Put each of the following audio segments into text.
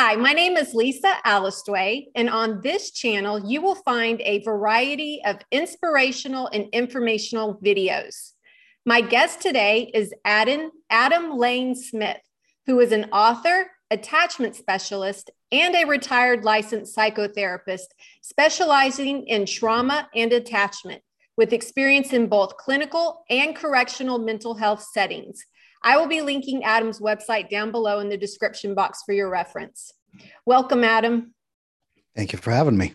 Hi, my name is Lisa Alistway, and on this channel, you will find a variety of inspirational and informational videos. My guest today is Adam, Adam Lane Smith, who is an author, attachment specialist, and a retired licensed psychotherapist specializing in trauma and attachment with experience in both clinical and correctional mental health settings. I will be linking Adam's website down below in the description box for your reference. Welcome, Adam. Thank you for having me.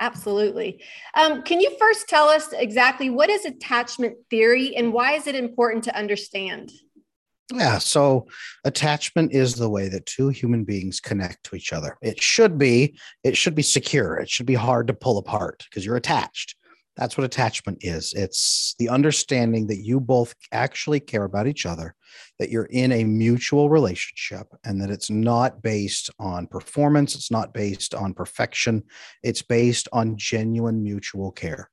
Absolutely. Um, can you first tell us exactly what is attachment theory and why is it important to understand? Yeah, so attachment is the way that two human beings connect to each other. It should be it should be secure. It should be hard to pull apart because you're attached. That's what attachment is. It's the understanding that you both actually care about each other, that you're in a mutual relationship, and that it's not based on performance. It's not based on perfection. It's based on genuine mutual care.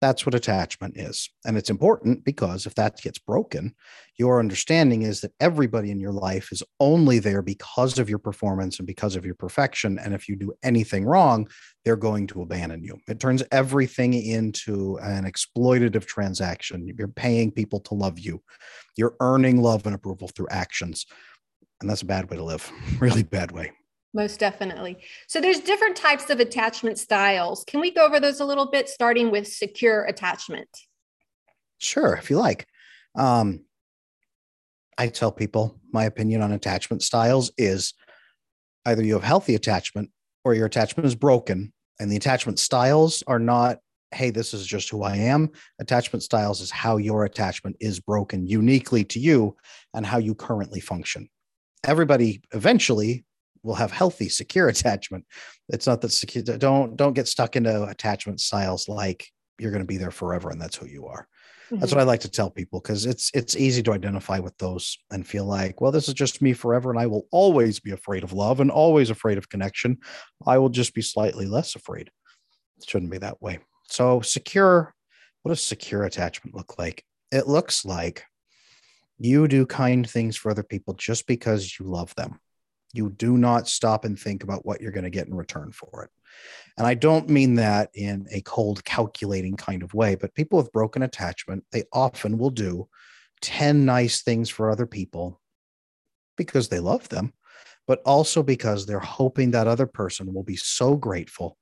That's what attachment is. And it's important because if that gets broken, your understanding is that everybody in your life is only there because of your performance and because of your perfection. And if you do anything wrong, they're going to abandon you. It turns everything into an exploitative transaction. You're paying people to love you, you're earning love and approval through actions. And that's a bad way to live, really bad way. Most definitely. So there's different types of attachment styles. Can we go over those a little bit, starting with secure attachment? Sure, if you like. Um, I tell people my opinion on attachment styles is either you have healthy attachment or your attachment is broken. And the attachment styles are not, hey, this is just who I am. Attachment styles is how your attachment is broken uniquely to you and how you currently function. Everybody eventually will have healthy, secure attachment. It's not that secure. Don't don't get stuck into attachment styles like you're going to be there forever and that's who you are. Mm-hmm. That's what I like to tell people because it's it's easy to identify with those and feel like, well, this is just me forever, and I will always be afraid of love and always afraid of connection. I will just be slightly less afraid. It shouldn't be that way. So secure. What does secure attachment look like? It looks like you do kind things for other people just because you love them. You do not stop and think about what you're going to get in return for it. And I don't mean that in a cold, calculating kind of way, but people with broken attachment, they often will do 10 nice things for other people because they love them, but also because they're hoping that other person will be so grateful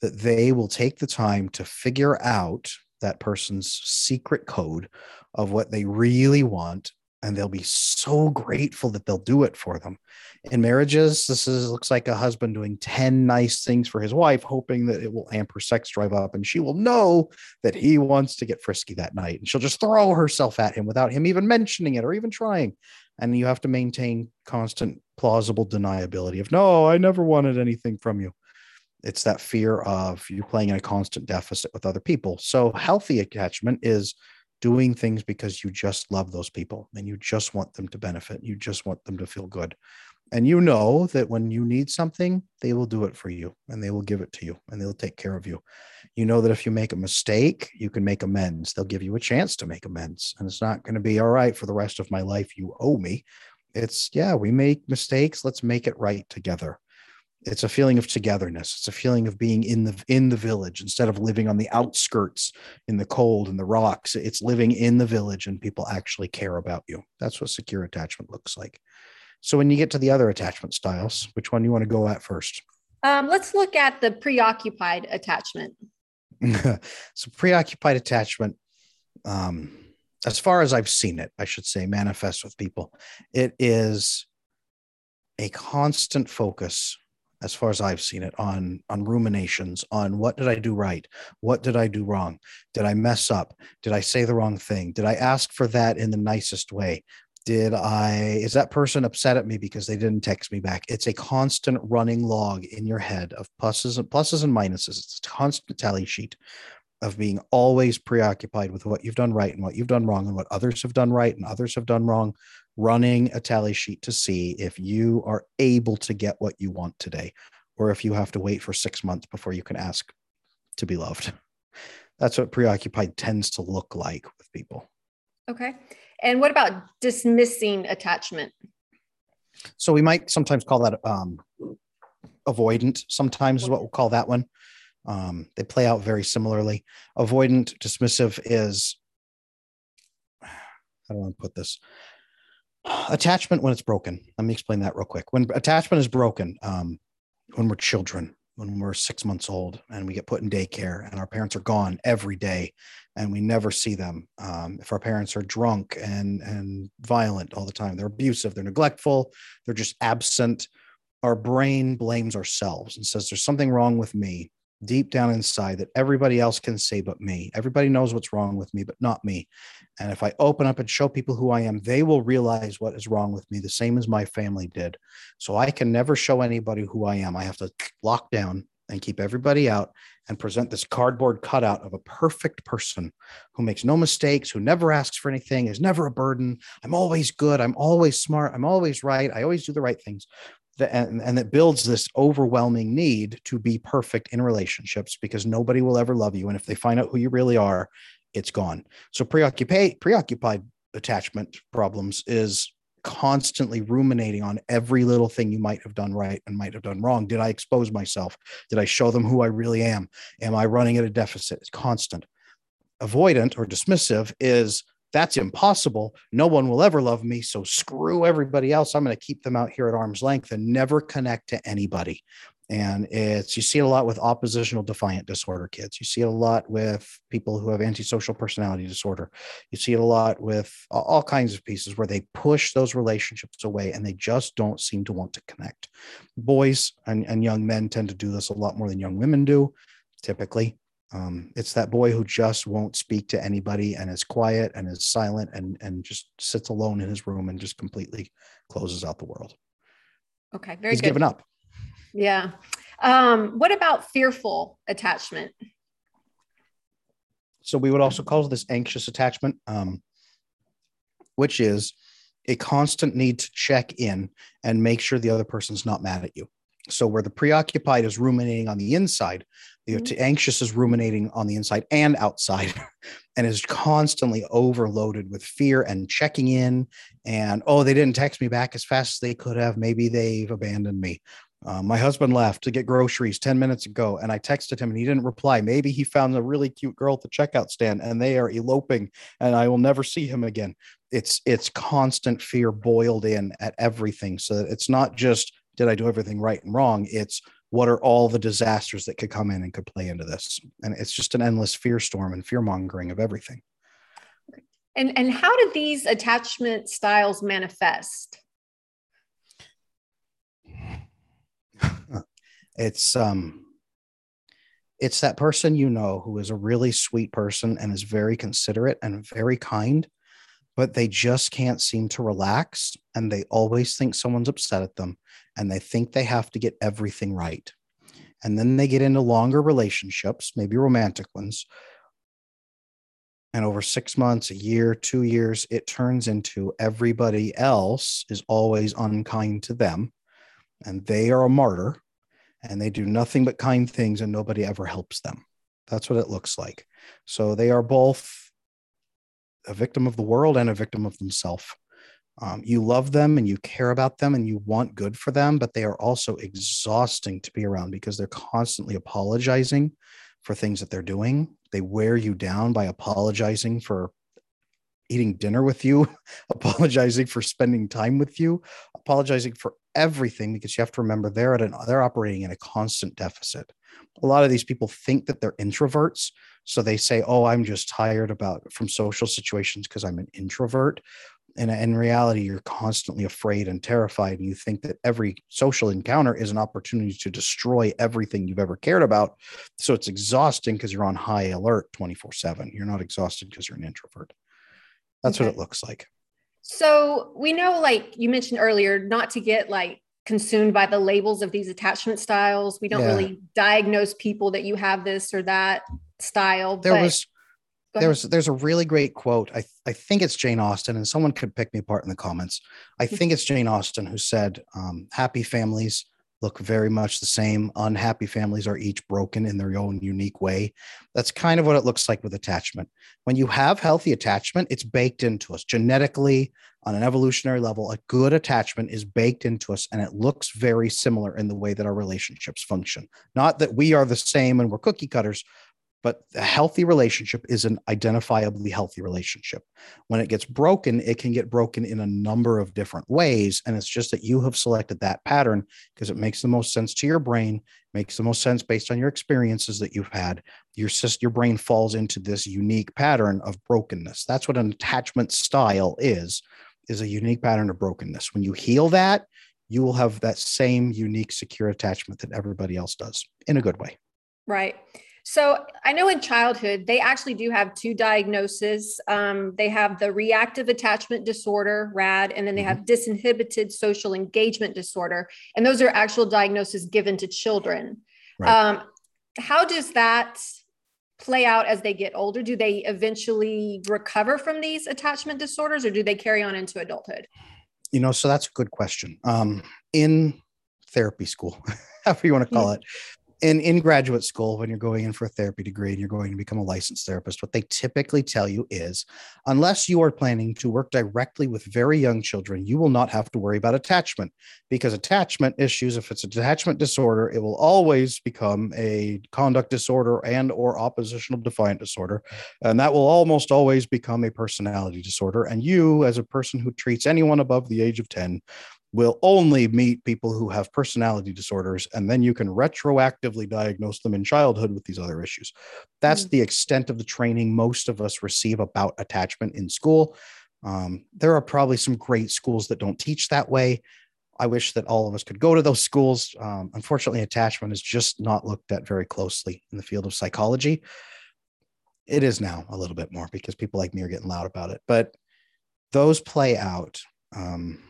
that they will take the time to figure out that person's secret code of what they really want and they'll be so grateful that they'll do it for them. In marriages, this is looks like a husband doing 10 nice things for his wife, hoping that it will amp her sex drive up and she will know that he wants to get frisky that night. And she'll just throw herself at him without him even mentioning it or even trying. And you have to maintain constant plausible deniability of no, I never wanted anything from you. It's that fear of you playing in a constant deficit with other people. So healthy attachment is doing things because you just love those people and you just want them to benefit. You just want them to feel good. And you know that when you need something, they will do it for you and they will give it to you and they'll take care of you. You know that if you make a mistake, you can make amends. They'll give you a chance to make amends. And it's not going to be all right for the rest of my life. You owe me. It's, yeah, we make mistakes. Let's make it right together it's a feeling of togetherness. It's a feeling of being in the in the village instead of living on the outskirts in the cold and the rocks. It's living in the village and people actually care about you. That's what secure attachment looks like. So when you get to the other attachment styles which one do you want to go at first? Um, let's look at the preoccupied attachment. So preoccupied attachment um, as far as i've seen it i should say manifest with people it is a constant focus as far as I've seen it, on on ruminations on what did I do right, what did I do wrong, did I mess up, did I say the wrong thing, did I ask for that in the nicest way, did I is that person upset at me because they didn't text me back? It's a constant running log in your head of pluses and pluses and minuses. It's a constant tally sheet of being always preoccupied with what you've done right and what you've done wrong and what others have done right and others have done wrong running a tally sheet to see if you are able to get what you want today or if you have to wait for six months before you can ask to be loved. That's what preoccupied tends to look like with people. Okay. And what about dismissing attachment? So we might sometimes call that um, avoidant sometimes is what we'll call that one. Um, they play out very similarly. Avoidant dismissive is, I don't want to put this? Attachment when it's broken. Let me explain that real quick. When attachment is broken, um, when we're children, when we're six months old and we get put in daycare and our parents are gone every day and we never see them um, if our parents are drunk and and violent all the time they're abusive they're neglectful they're just absent our brain blames ourselves and says there's something wrong with me deep down inside that everybody else can say but me. Everybody knows what's wrong with me, but not me. And if I open up and show people who I am, they will realize what is wrong with me, the same as my family did. So I can never show anybody who I am. I have to lock down and keep everybody out and present this cardboard cutout of a perfect person who makes no mistakes, who never asks for anything, is never a burden. I'm always good. I'm always smart. I'm always right. I always do the right things and, and it builds this overwhelming need to be perfect in relationships because nobody will ever love you and if they find out who you really are it's gone. So preoccupied preoccupied attachment problems is constantly ruminating on every little thing you might have done right and might have done wrong. Did i expose myself? Did i show them who i really am? Am i running at a deficit? It's constant. Avoidant or dismissive is that's impossible. No one will ever love me. So screw everybody else. I'm going to keep them out here at arm's length and never connect to anybody. And it's, you see it a lot with oppositional defiant disorder kids. You see it a lot with people who have antisocial personality disorder. You see it a lot with all kinds of pieces where they push those relationships away and they just don't seem to want to connect. Boys and, and young men tend to do this a lot more than young women do, typically. Um, it's that boy who just won't speak to anybody and is quiet and is silent and and just sits alone in his room and just completely closes out the world. Okay, very He's good. given up. Yeah. Um, what about fearful attachment? So we would also call this anxious attachment, um, which is a constant need to check in and make sure the other person's not mad at you. So where the preoccupied is ruminating on the inside, the mm-hmm. anxious is ruminating on the inside and outside and is constantly overloaded with fear and checking in and oh they didn't text me back as fast as they could have. Maybe they've abandoned me. Uh, my husband left to get groceries 10 minutes ago and i texted him and he didn't reply. Maybe he found a really cute girl at the checkout stand and they are eloping and i will never see him again. It's it's constant fear boiled in at everything. So that it's not just did i do everything right and wrong? It's what are all the disasters that could come in and could play into this? And it's just an endless fear storm and fear mongering of everything. And and how do these attachment styles manifest? It's um it's that person you know who is a really sweet person and is very considerate and very kind but they just can't seem to relax and they always think someone's upset at them and they think they have to get everything right. And then they get into longer relationships, maybe romantic ones. And over six months, a year, two years, it turns into everybody else is always unkind to them. And they are a martyr and they do nothing but kind things and nobody ever helps them. That's what it looks like. So they are both a victim of the world and a victim of themselves. Um, you love them and you care about them and you want good for them, but they are also exhausting to be around because they're constantly apologizing for things that they're doing. They wear you down by apologizing for eating dinner with you, apologizing for spending time with you, apologizing for everything because you have to remember they're at an they're operating in a constant deficit. A lot of these people think that they're introverts, so they say, "Oh, I'm just tired about from social situations because I'm an introvert." And in reality you're constantly afraid and terrified and you think that every social encounter is an opportunity to destroy everything you've ever cared about. So it's exhausting because you're on high alert 24 7 you're not exhausted because you're an introvert. That's okay. what it looks like. So we know like you mentioned earlier not to get like consumed by the labels of these attachment styles. We don't yeah. really diagnose people that you have this or that style there was there's there's a really great quote. I I think it's Jane Austen, and someone could pick me apart in the comments. I think it's Jane Austen who said, um, "Happy families look very much the same. Unhappy families are each broken in their own unique way." That's kind of what it looks like with attachment. When you have healthy attachment, it's baked into us genetically. on an evolutionary level, a good attachment is baked into us and it looks very similar in the way that our relationships function. Not that we are the same and we're cookie cutters, but a healthy relationship is an identifiably healthy relationship. When it gets broken, it can get broken in a number of different ways. And it's just that you have selected that pattern because it makes the most sense to your brain, makes the most sense based on your experiences that you've had. Your, your brain falls into this unique pattern of brokenness. That's what an attachment style is, is a unique pattern of brokenness. When you heal that, you will have that same unique secure attachment that everybody else does in a good way. Right. So I know in childhood, they actually do have two diagnoses. Um, they have the reactive attachment disorder, RAD, and then they mm-hmm. have disinhibited social engagement disorder. And those are actual diagnoses given to children. Right. Um, how does that play out as they get older? Do they eventually recover from these attachment disorders or do they carry on into adulthood? You know, so that's a good question. Um, in therapy school, however you want to call mm-hmm. it, in in graduate school when you're going in for a therapy degree and you're going to become a licensed therapist what they typically tell you is unless you are planning to work directly with very young children you will not have to worry about attachment because attachment issues if it's a detachment disorder it will always become a conduct disorder and or oppositional defiant disorder and that will almost always become a personality disorder and you as a person who treats anyone above the age of 10 will only meet people who have personality disorders, and then you can retroactively diagnose them in childhood with these other issues. That's mm-hmm. the extent of the training most of us receive about attachment in school. Um, there are probably some great schools that don't teach that way. I wish that all of us could go to those schools. Um, unfortunately, attachment is just not looked at very closely in the field of psychology. It is now a little bit more because people like me are getting loud about it, but those play out. Um,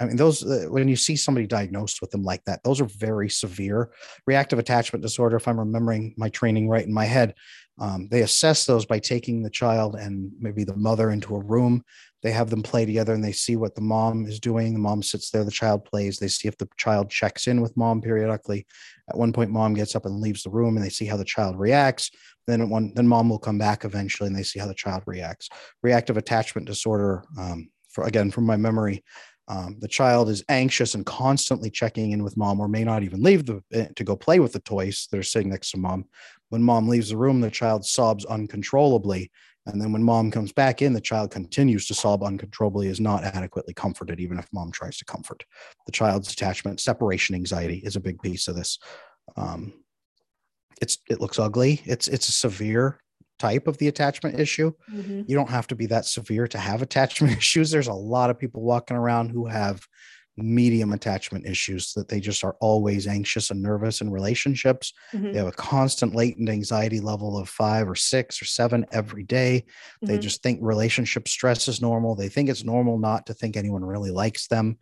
I mean, those uh, when you see somebody diagnosed with them like that, those are very severe reactive attachment disorder. If I'm remembering my training right in my head, um, they assess those by taking the child and maybe the mother into a room. They have them play together and they see what the mom is doing. The mom sits there, the child plays. They see if the child checks in with mom periodically. At one point, mom gets up and leaves the room, and they see how the child reacts. Then one, then mom will come back eventually, and they see how the child reacts. Reactive attachment disorder, um, for again from my memory, um, the child is anxious and constantly checking in with mom or may not even leave the, eh, to go play with the toys that are sitting next to mom. When mom leaves the room the child sobs uncontrollably and then when mom comes back in the child continues to sob uncontrollably is not adequately comforted even if mom tries to comfort. The child's attachment separation anxiety is a big piece of this. Um, it's it looks ugly. It's it's a severe type of the attachment issue. Mm-hmm. You don't have to be that severe to have attachment issues. There's a lot of people walking around who have medium attachment issues that they just are always anxious and nervous in relationships. Mm-hmm. They have a constant latent anxiety level of five or six or seven every day. Mm-hmm. They just think relationship stress is normal. They think it's normal not to think anyone really likes them.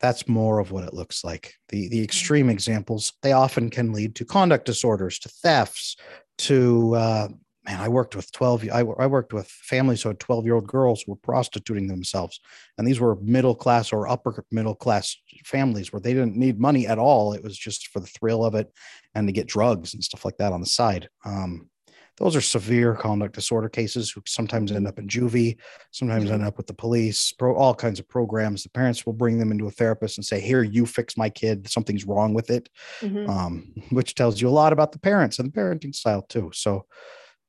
That's more of what it looks like. The, the extreme examples, they often can lead to conduct disorders, to thefts, to uh, man, I worked with 12, I, I worked with families who had 12 year old girls who were prostituting themselves. And these were middle class or upper middle class families where they didn't need money at all. It was just for the thrill of it and to get drugs and stuff like that on the side. Um, those are severe conduct disorder cases who sometimes end up in juvie, sometimes end up with the police, pro, all kinds of programs. The parents will bring them into a therapist and say, Here, you fix my kid. Something's wrong with it, mm-hmm. um, which tells you a lot about the parents and the parenting style, too. So,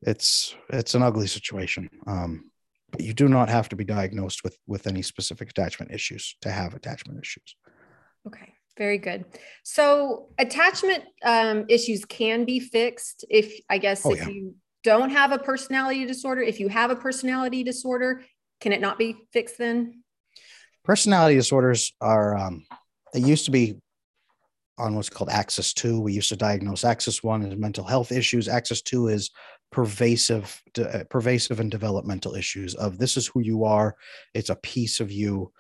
it's it's an ugly situation. Um, but you do not have to be diagnosed with with any specific attachment issues to have attachment issues. Okay, very good. So attachment um, issues can be fixed if I guess oh, if yeah. you don't have a personality disorder. If you have a personality disorder, can it not be fixed then? Personality disorders are um, they used to be on what's called Axis 2. We used to diagnose Axis 1 as mental health issues. Axis 2 is pervasive uh, pervasive and developmental issues of this is who you are it's a piece of you.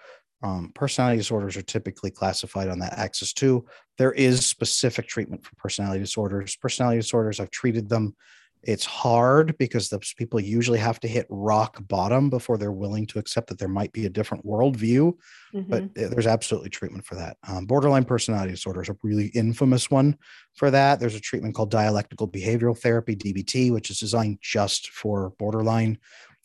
Um, personality disorders are typically classified on that axis too. There is specific treatment for personality disorders. Personality disorders i've treated them it's hard because those people usually have to hit rock bottom before they're willing to accept that there might be a different worldview. Mm-hmm. But there's absolutely treatment for that. Um, borderline personality disorder is a really infamous one for that. There's a treatment called dialectical behavioral therapy, DBT, which is designed just for borderline.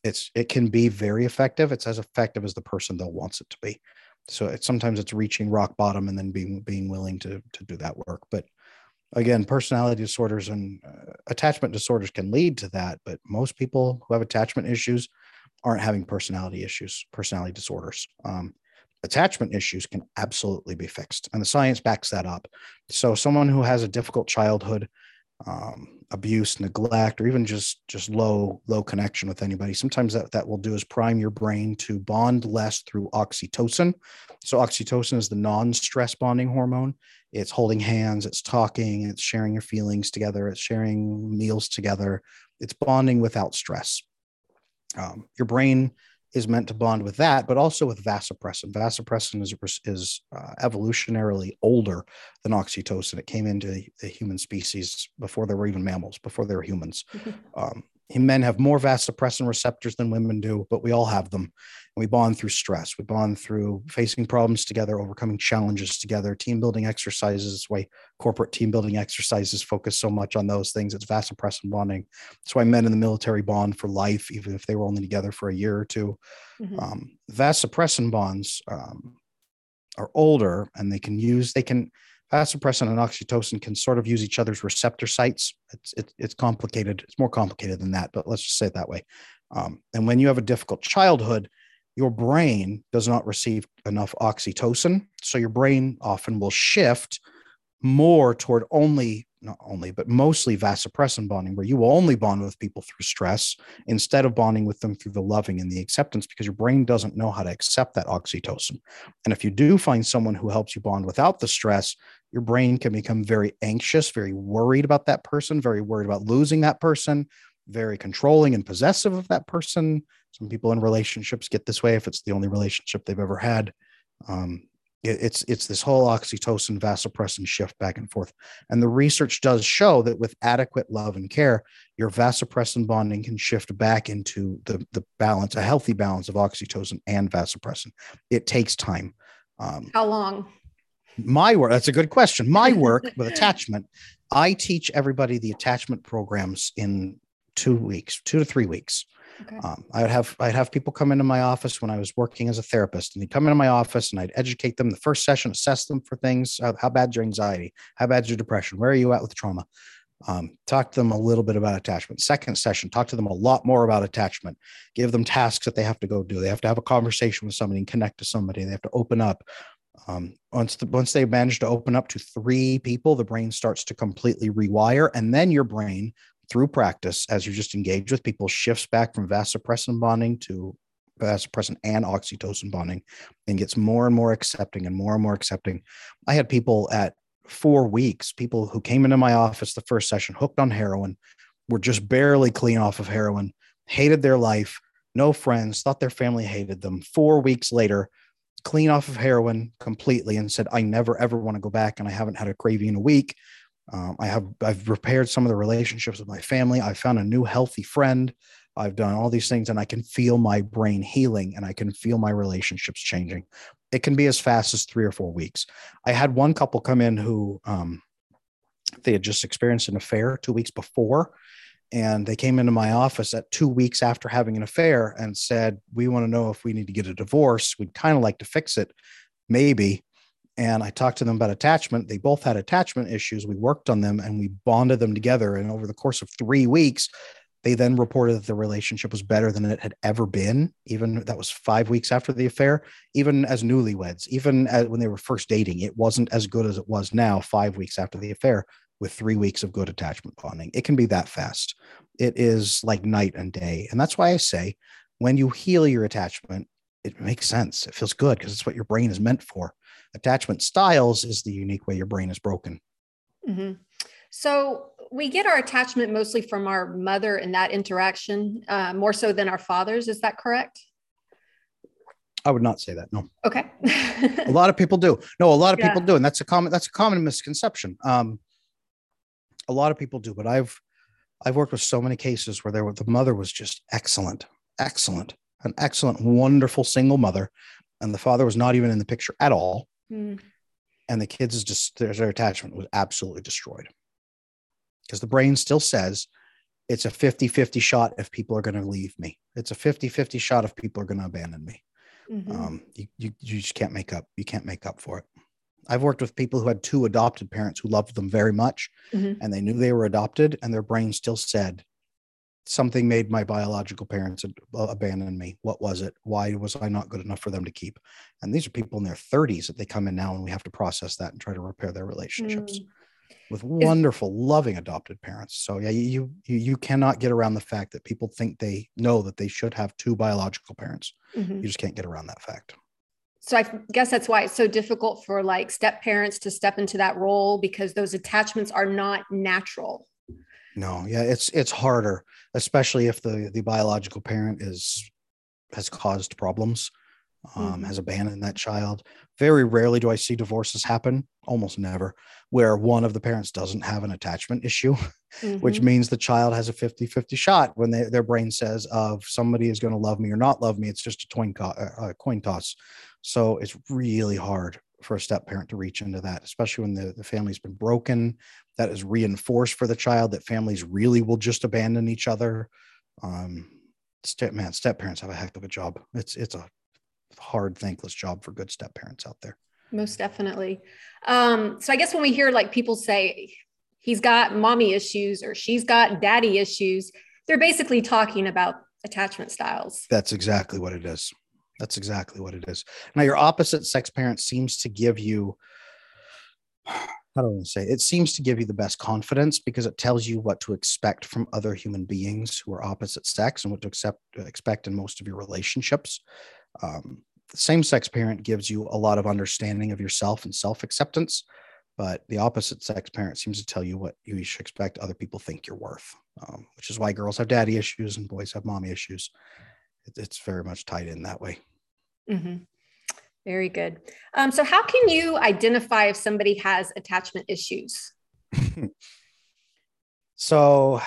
it's it can be very effective. It's as effective as the person though wants it to be. So it's sometimes it's reaching rock bottom and then being being willing to to do that work. But again, personality disorders and uh, attachment disorders can lead to that. But most people who have attachment issues aren't having personality issues, personality disorders. Um, attachment issues can absolutely be fixed, and the science backs that up. So someone who has a difficult childhood um, abuse, neglect, or even just just low low connection with anybody. Sometimes that that will do is prime your brain to bond less through oxytocin. So oxytocin is the non-stress bonding hormone. It's holding hands, it's talking, it's sharing your feelings together, it's sharing meals together. It's bonding without stress. Um, your brain is meant to bond with that, but also with vasopressin. Vasopressin is, is uh, evolutionarily older than oxytocin. It came into the human species before there were even mammals, before there were humans. Um, men have more vasopressin receptors than women do, but we all have them. And we bond through stress. We bond through facing problems together, overcoming challenges together, team building exercises. Why corporate team building exercises focus so much on those things. It's vasopressin bonding. That's why men in the military bond for life, even if they were only together for a year or 2 mm-hmm. um, vasopressin bonds um, are older and they can use, they can, vasopressin and oxytocin can sort of use each other's receptor sites. It's it, it's complicated. It's more complicated than that, but let's just say it that way. Um, and when you have a difficult childhood, your brain does not receive enough oxytocin, so your brain often will shift more toward only not only, but mostly vasopressin bonding, where you will only bond with people through stress instead of bonding with them through the loving and the acceptance, because your brain doesn't know how to accept that oxytocin. And if you do find someone who helps you bond without the stress, your brain can become very anxious, very worried about that person, very worried about losing that person, very controlling and possessive of that person. Some people in relationships get this way if it's the only relationship they've ever had. Um, it's it's this whole oxytocin vasopressin shift back and forth and the research does show that with adequate love and care your vasopressin bonding can shift back into the the balance a healthy balance of oxytocin and vasopressin it takes time um, how long my work that's a good question my work with attachment i teach everybody the attachment programs in two weeks two to three weeks Okay. Um, I would have I'd have people come into my office when I was working as a therapist, and they'd come into my office and I'd educate them. The first session, assess them for things. How, how bad's your anxiety? How bad's your depression? Where are you at with trauma? Um, talk to them a little bit about attachment. Second session, talk to them a lot more about attachment. Give them tasks that they have to go do. They have to have a conversation with somebody and connect to somebody. They have to open up. Um, once the, once they manage to open up to three people, the brain starts to completely rewire, and then your brain through practice, as you just engage with people, shifts back from vasopressin bonding to vasopressin and oxytocin bonding and gets more and more accepting and more and more accepting. I had people at four weeks, people who came into my office the first session, hooked on heroin, were just barely clean off of heroin, hated their life, no friends, thought their family hated them. Four weeks later, clean off of heroin completely and said, I never ever want to go back and I haven't had a craving in a week. Um, I have I've repaired some of the relationships with my family. I found a new healthy friend. I've done all these things, and I can feel my brain healing, and I can feel my relationships changing. It can be as fast as three or four weeks. I had one couple come in who um, they had just experienced an affair two weeks before, and they came into my office at two weeks after having an affair and said, "We want to know if we need to get a divorce. We'd kind of like to fix it, maybe." and I talked to them about attachment. They both had attachment issues. We worked on them and we bonded them together. And over the course of three weeks, they then reported that the relationship was better than it had ever been. Even that was five weeks after the affair, even as newlyweds, even as, when they were first dating, it wasn't as good as it was now, five weeks after the affair, with three weeks of good attachment bonding. It can be that fast. It is like night and day. And that's why I say when you heal your attachment, it makes sense. It feels good because it's what your brain is meant for attachment styles is the unique way your brain is broken. Mm-hmm. So we get our attachment mostly from our mother in that interaction, uh, more so than our fathers. Is that correct? I would not say that. No. Okay. a lot of people do. No, a lot of yeah. people do, and that's a common that's a common misconception. Um, a lot of people do, but I've I've worked with so many cases where there were, the mother was just excellent, excellent, an excellent, wonderful single mother, and the father was not even in the picture at all. Mm. And the kids is just their, their attachment was absolutely destroyed. Because the brain still says it's a 50 50 shot if people are going to leave me. It's a 50 50 shot if people are going to abandon me. Mm-hmm. Um, you, you, you just can't make up. You can't make up for it. I've worked with people who had two adopted parents who loved them very much mm-hmm. and they knew they were adopted and their brain still said something made my biological parents abandon me. What was it? Why was I not good enough for them to keep? And these are people in their 30s that they come in now and we have to process that and try to repair their relationships. Mm with wonderful, loving adopted parents. So yeah, you you you cannot get around the fact that people think they know that they should have two biological parents. Mm-hmm. You just can't get around that fact. So I guess that's why it's so difficult for like step parents to step into that role because those attachments are not natural. No, yeah, it's it's harder, especially if the the biological parent is has caused problems um, mm-hmm. has abandoned that child. Very rarely do I see divorces happen, almost never, where one of the parents doesn't have an attachment issue, mm-hmm. which means the child has a 50 50 shot when they, their brain says, of somebody is going to love me or not love me. It's just a coin, co- uh, coin toss. So it's really hard for a step parent to reach into that, especially when the, the family's been broken. That is reinforced for the child that families really will just abandon each other. Um, step man, step parents have a heck of a job. It's it's a hard, thankless job for good step parents out there. Most definitely. Um, so I guess when we hear like people say he's got mommy issues or she's got daddy issues, they're basically talking about attachment styles. That's exactly what it is. That's exactly what it is. Now, your opposite sex parent seems to give you, I want to say, it seems to give you the best confidence because it tells you what to expect from other human beings who are opposite sex and what to accept, expect in most of your relationships. Um, the same sex parent gives you a lot of understanding of yourself and self acceptance, but the opposite sex parent seems to tell you what you should expect other people think you're worth, um, which is why girls have daddy issues and boys have mommy issues. It's very much tied in that way. Mm-hmm. Very good. Um, so, how can you identify if somebody has attachment issues? so,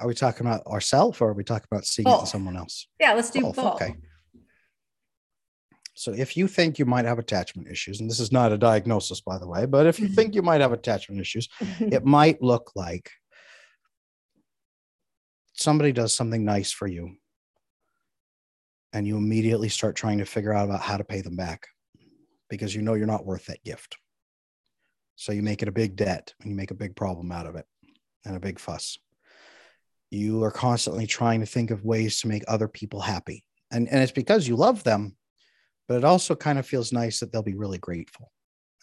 are we talking about ourselves or are we talking about seeing both. it in someone else? Yeah, let's do both. both. Okay. So if you think you might have attachment issues, and this is not a diagnosis, by the way, but if you mm-hmm. think you might have attachment issues, it might look like somebody does something nice for you and you immediately start trying to figure out about how to pay them back because you know you're not worth that gift. So you make it a big debt and you make a big problem out of it and a big fuss. You are constantly trying to think of ways to make other people happy. And, and it's because you love them but it also kind of feels nice that they'll be really grateful.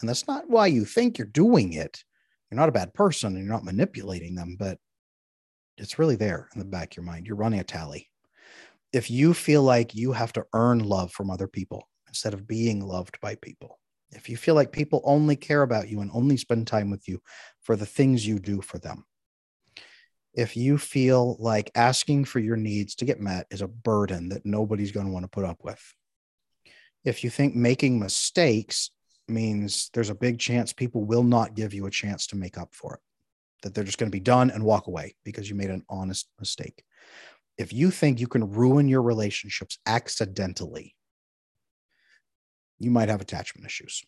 And that's not why you think you're doing it. You're not a bad person and you're not manipulating them, but it's really there in the back of your mind. You're running a tally. If you feel like you have to earn love from other people instead of being loved by people, if you feel like people only care about you and only spend time with you for the things you do for them, if you feel like asking for your needs to get met is a burden that nobody's going to want to put up with, if you think making mistakes means there's a big chance people will not give you a chance to make up for it, that they're just going to be done and walk away because you made an honest mistake. If you think you can ruin your relationships accidentally, you might have attachment issues.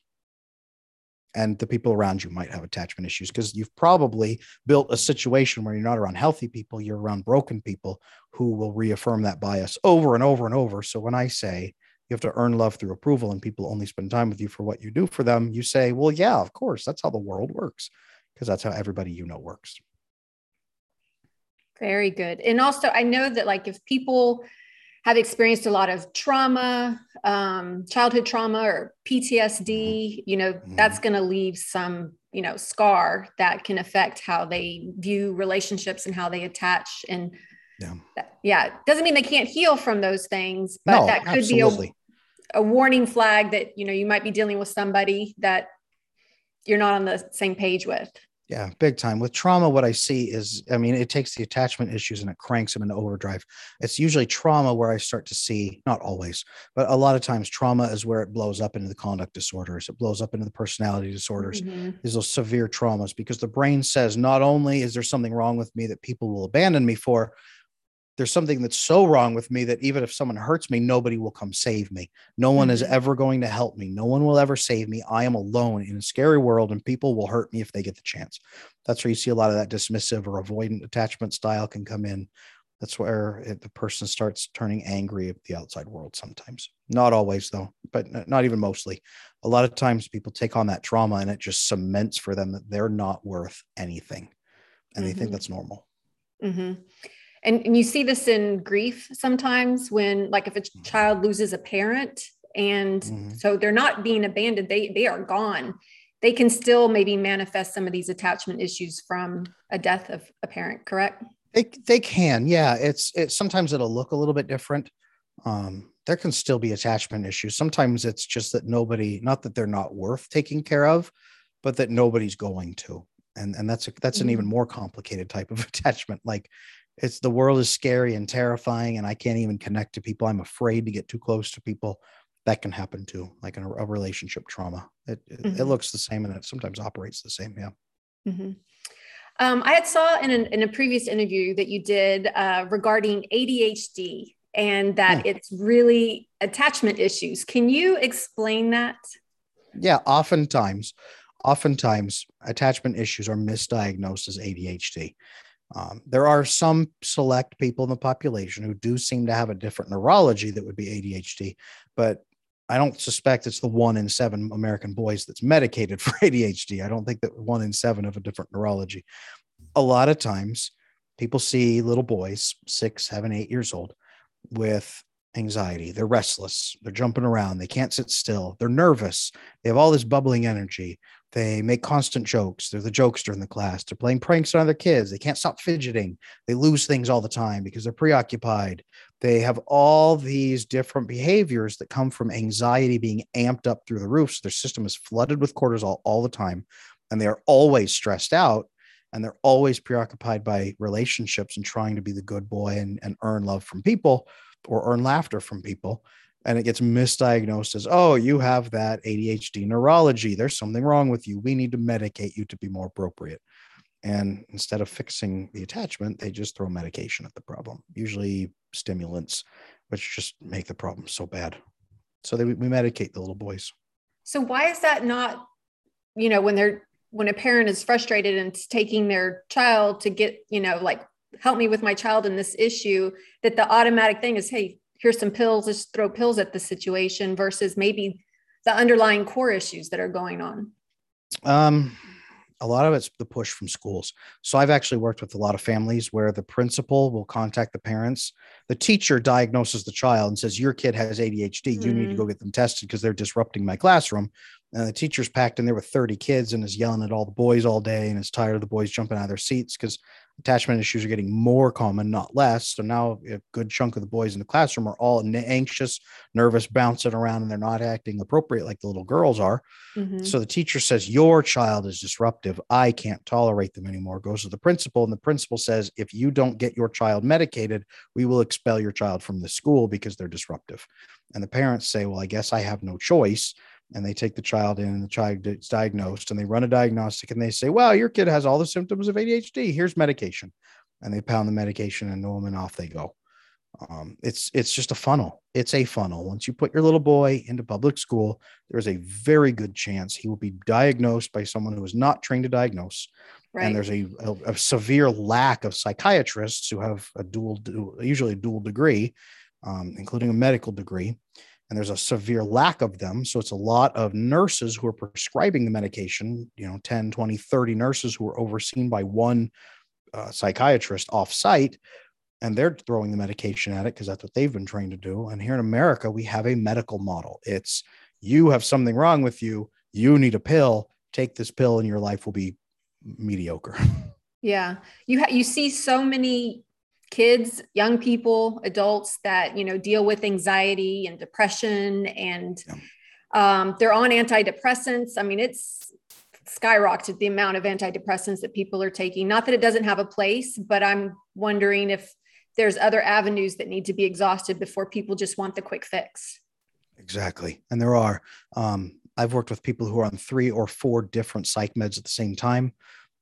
And the people around you might have attachment issues because you've probably built a situation where you're not around healthy people, you're around broken people who will reaffirm that bias over and over and over. So when I say, you have to earn love through approval and people only spend time with you for what you do for them you say well yeah of course that's how the world works because that's how everybody you know works very good and also i know that like if people have experienced a lot of trauma um, childhood trauma or ptsd you know mm-hmm. that's going to leave some you know scar that can affect how they view relationships and how they attach and yeah yeah doesn't mean they can't heal from those things but no, that could absolutely. be a a warning flag that you know you might be dealing with somebody that you're not on the same page with yeah big time. With trauma what i see is i mean it takes the attachment issues and it cranks them into overdrive. It's usually trauma where i start to see not always but a lot of times trauma is where it blows up into the conduct disorders. It blows up into the personality disorders. Mm-hmm. these those severe traumas because the brain says not only is there something wrong with me that people will abandon me for there's something that's so wrong with me that even if someone hurts me, nobody will come save me. No one mm-hmm. is ever going to help me. No one will ever save me. I am alone in a scary world, and people will hurt me if they get the chance. That's where you see a lot of that dismissive or avoidant attachment style can come in. That's where it, the person starts turning angry at the outside world sometimes. Not always, though, but not even mostly. A lot of times people take on that trauma and it just cements for them that they're not worth anything. And mm-hmm. they think mm-hmm. that's normal. Mm-hmm. And, and you see this in grief sometimes when, like, if a mm-hmm. child loses a parent and mm-hmm. so they're not being abandoned, they, they are gone. They can still maybe manifest some of these attachment issues from a death of a parent, correct? They they can, yeah. It's it sometimes it'll look a little bit different. Um, there can still be attachment issues. Sometimes it's just that nobody, not that they're not worth taking care of, but that nobody's going to. And and that's a, that's an even mm-hmm. more complicated type of attachment. Like it's the world is scary and terrifying, and I can't even connect to people. I'm afraid to get too close to people. That can happen too, like in a, a relationship trauma. It, mm-hmm. it looks the same and it sometimes operates the same. Yeah. Mm-hmm. Um, I had saw in, an, in a previous interview that you did uh, regarding ADHD and that hmm. it's really attachment issues. Can you explain that? Yeah, oftentimes, oftentimes attachment issues are misdiagnosed as ADHD. Um, there are some select people in the population who do seem to have a different neurology that would be ADHD, but I don't suspect it's the one in seven American boys that's medicated for ADHD. I don't think that one in seven of a different neurology. A lot of times, people see little boys, six, seven, eight years old, with anxiety. They're restless. They're jumping around. They can't sit still. They're nervous. They have all this bubbling energy. They make constant jokes. They're the jokester in the class. They're playing pranks on other kids. They can't stop fidgeting. They lose things all the time because they're preoccupied. They have all these different behaviors that come from anxiety being amped up through the roof. So their system is flooded with cortisol all the time. And they are always stressed out and they're always preoccupied by relationships and trying to be the good boy and, and earn love from people or earn laughter from people and it gets misdiagnosed as oh you have that adhd neurology. There's something wrong with you. We need to medicate you to be more appropriate. And instead of fixing the attachment they just throw medication at the problem usually stimulants which just make the problem so bad. So they, we medicate the little boys. So why is that not you know when they're when a parent is frustrated and taking their child to get you know like help me with my child in this issue that the automatic thing is hey here's some pills just throw pills at the situation versus maybe the underlying core issues that are going on um a lot of it's the push from schools. So I've actually worked with a lot of families where the principal will contact the parents. The teacher diagnoses the child and says, Your kid has ADHD. You mm. need to mm. go get them tested because they're disrupting my classroom. And the teacher's packed in there with 30 kids and is yelling at all the boys all day and is tired of the boys jumping out of their seats because attachment issues are getting more common, not less. So now a good chunk of the boys in the classroom are all anxious, nervous, bouncing around, and they're not acting appropriate like the little girls are. Mm-hmm. So the teacher says, Your child is disruptive. I can't tolerate them anymore. Goes to the principal, and the principal says, If you don't get your child medicated, we will expel your child from the school because they're disruptive. And the parents say, Well, I guess I have no choice and they take the child in and the child is diagnosed and they run a diagnostic and they say, well, your kid has all the symptoms of ADHD. Here's medication. And they pound the medication and them and off they go. Um, it's it's just a funnel. It's a funnel. Once you put your little boy into public school, there's a very good chance he will be diagnosed by someone who is not trained to diagnose. Right. And there's a, a, a, severe lack of psychiatrists who have a dual, usually a dual degree, um, including a medical degree and there's a severe lack of them so it's a lot of nurses who are prescribing the medication you know 10 20 30 nurses who are overseen by one uh, psychiatrist off site and they're throwing the medication at it because that's what they've been trained to do and here in america we have a medical model. It's you have something wrong with you you need a pill take this pill and your life will be mediocre. Yeah. You ha- you see so many kids young people adults that you know deal with anxiety and depression and yeah. um, they're on antidepressants. I mean it's skyrocketed the amount of antidepressants that people are taking. Not that it doesn't have a place but i'm wondering if there's other avenues that need to be exhausted before people just want the quick fix. Exactly. And there are um, i've worked with people who are on three or four different psych meds at the same time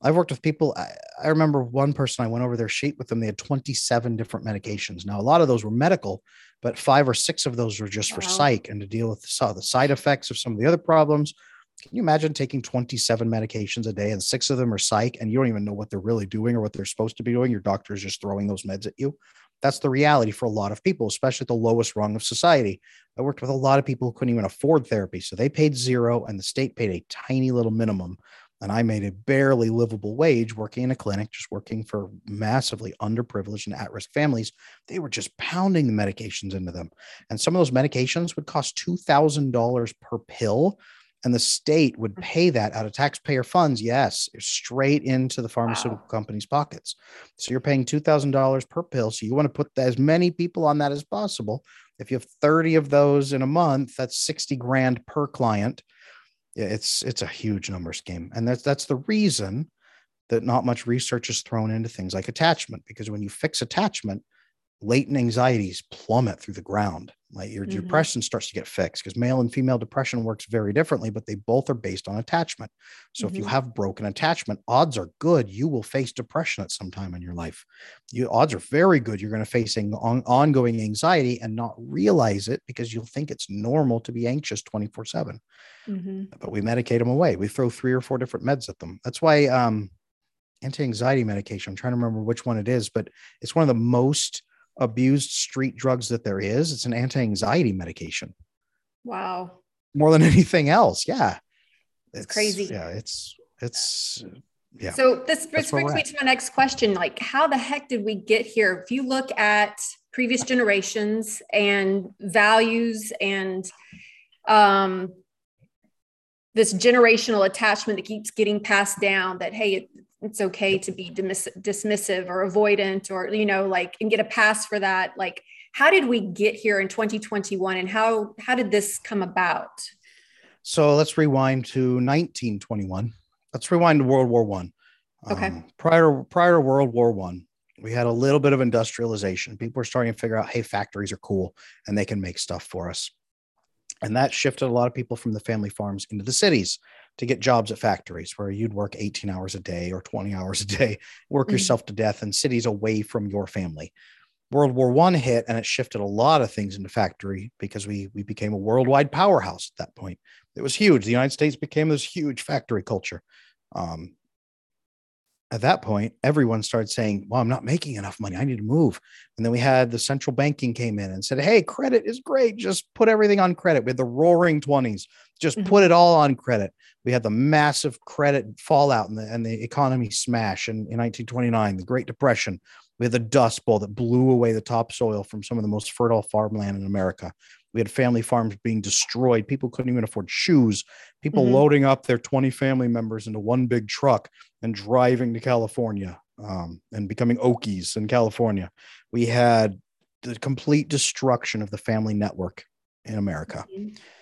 I've worked with people. I, I remember one person I went over their sheet with them. They had 27 different medications. Now, a lot of those were medical, but five or six of those were just wow. for psych and to deal with the side effects of some of the other problems. Can you imagine taking 27 medications a day and six of them are psych and you don't even know what they're really doing or what they're supposed to be doing? Your doctor is just throwing those meds at you. That's the reality for a lot of people, especially at the lowest rung of society. I worked with a lot of people who couldn't even afford therapy. So they paid zero and the state paid a tiny little minimum. And I made a barely livable wage working in a clinic, just working for massively underprivileged and at risk families. They were just pounding the medications into them. And some of those medications would cost $2,000 per pill and the state would mm. pay that out of taxpayer funds yes straight into the pharmaceutical wow. company's pockets so you're paying $2000 per pill so you want to put as many people on that as possible if you have 30 of those in a month that's 60 grand per client it's it's a huge numbers game and that's that's the reason that not much research is thrown into things like attachment because when you fix attachment latent anxieties plummet through the ground. Like your mm-hmm. depression starts to get fixed because male and female depression works very differently, but they both are based on attachment. So mm-hmm. if you mm-hmm. have broken attachment, odds are good you will face depression at some time in your life. You odds are very good you're going to face on, ongoing anxiety and not realize it because you'll think it's normal to be anxious 24 7. Mm-hmm. But we medicate them away. We throw three or four different meds at them. That's why um, anti-anxiety medication. I'm trying to remember which one it is, but it's one of the most abused street drugs that there is. It's an anti-anxiety medication. Wow. More than anything else. Yeah. It's, it's crazy. Yeah, it's it's yeah. So this, this brings me to my next question. Like, how the heck did we get here? If you look at previous generations and values and um this generational attachment that keeps getting passed down that hey it's okay to be dismiss- dismissive or avoidant or you know like and get a pass for that. Like how did we get here in 2021 and how how did this come about? So let's rewind to 1921 let's rewind to world war one. Okay. Um, prior prior to world war one we had a little bit of industrialization. People were starting to figure out hey factories are cool and they can make stuff for us. And that shifted a lot of people from the family farms into the cities to get jobs at factories where you'd work 18 hours a day or 20 hours a day, work mm-hmm. yourself to death in cities away from your family. World War One hit and it shifted a lot of things into factory because we we became a worldwide powerhouse at that point. It was huge. The United States became this huge factory culture. Um, at that point, everyone started saying, Well, I'm not making enough money. I need to move. And then we had the central banking came in and said, Hey, credit is great. Just put everything on credit. We had the roaring 20s. Just mm-hmm. put it all on credit. We had the massive credit fallout and the, and the economy smash in, in 1929, the Great Depression. We had the Dust Bowl that blew away the topsoil from some of the most fertile farmland in America. We had family farms being destroyed. People couldn't even afford shoes. People mm-hmm. loading up their 20 family members into one big truck and driving to California um, and becoming Okies in California. We had the complete destruction of the family network in America.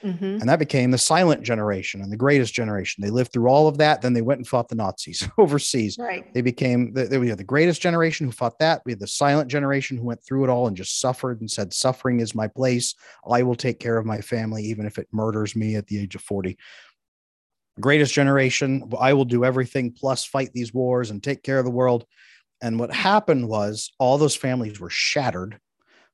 Mm-hmm. And that became the silent generation and the greatest generation. They lived through all of that. Then they went and fought the Nazis overseas. Right. They became, the, they, we had the greatest generation who fought that. We had the silent generation who went through it all and just suffered and said, Suffering is my place. I will take care of my family, even if it murders me at the age of 40. Greatest generation, I will do everything plus fight these wars and take care of the world. And what happened was all those families were shattered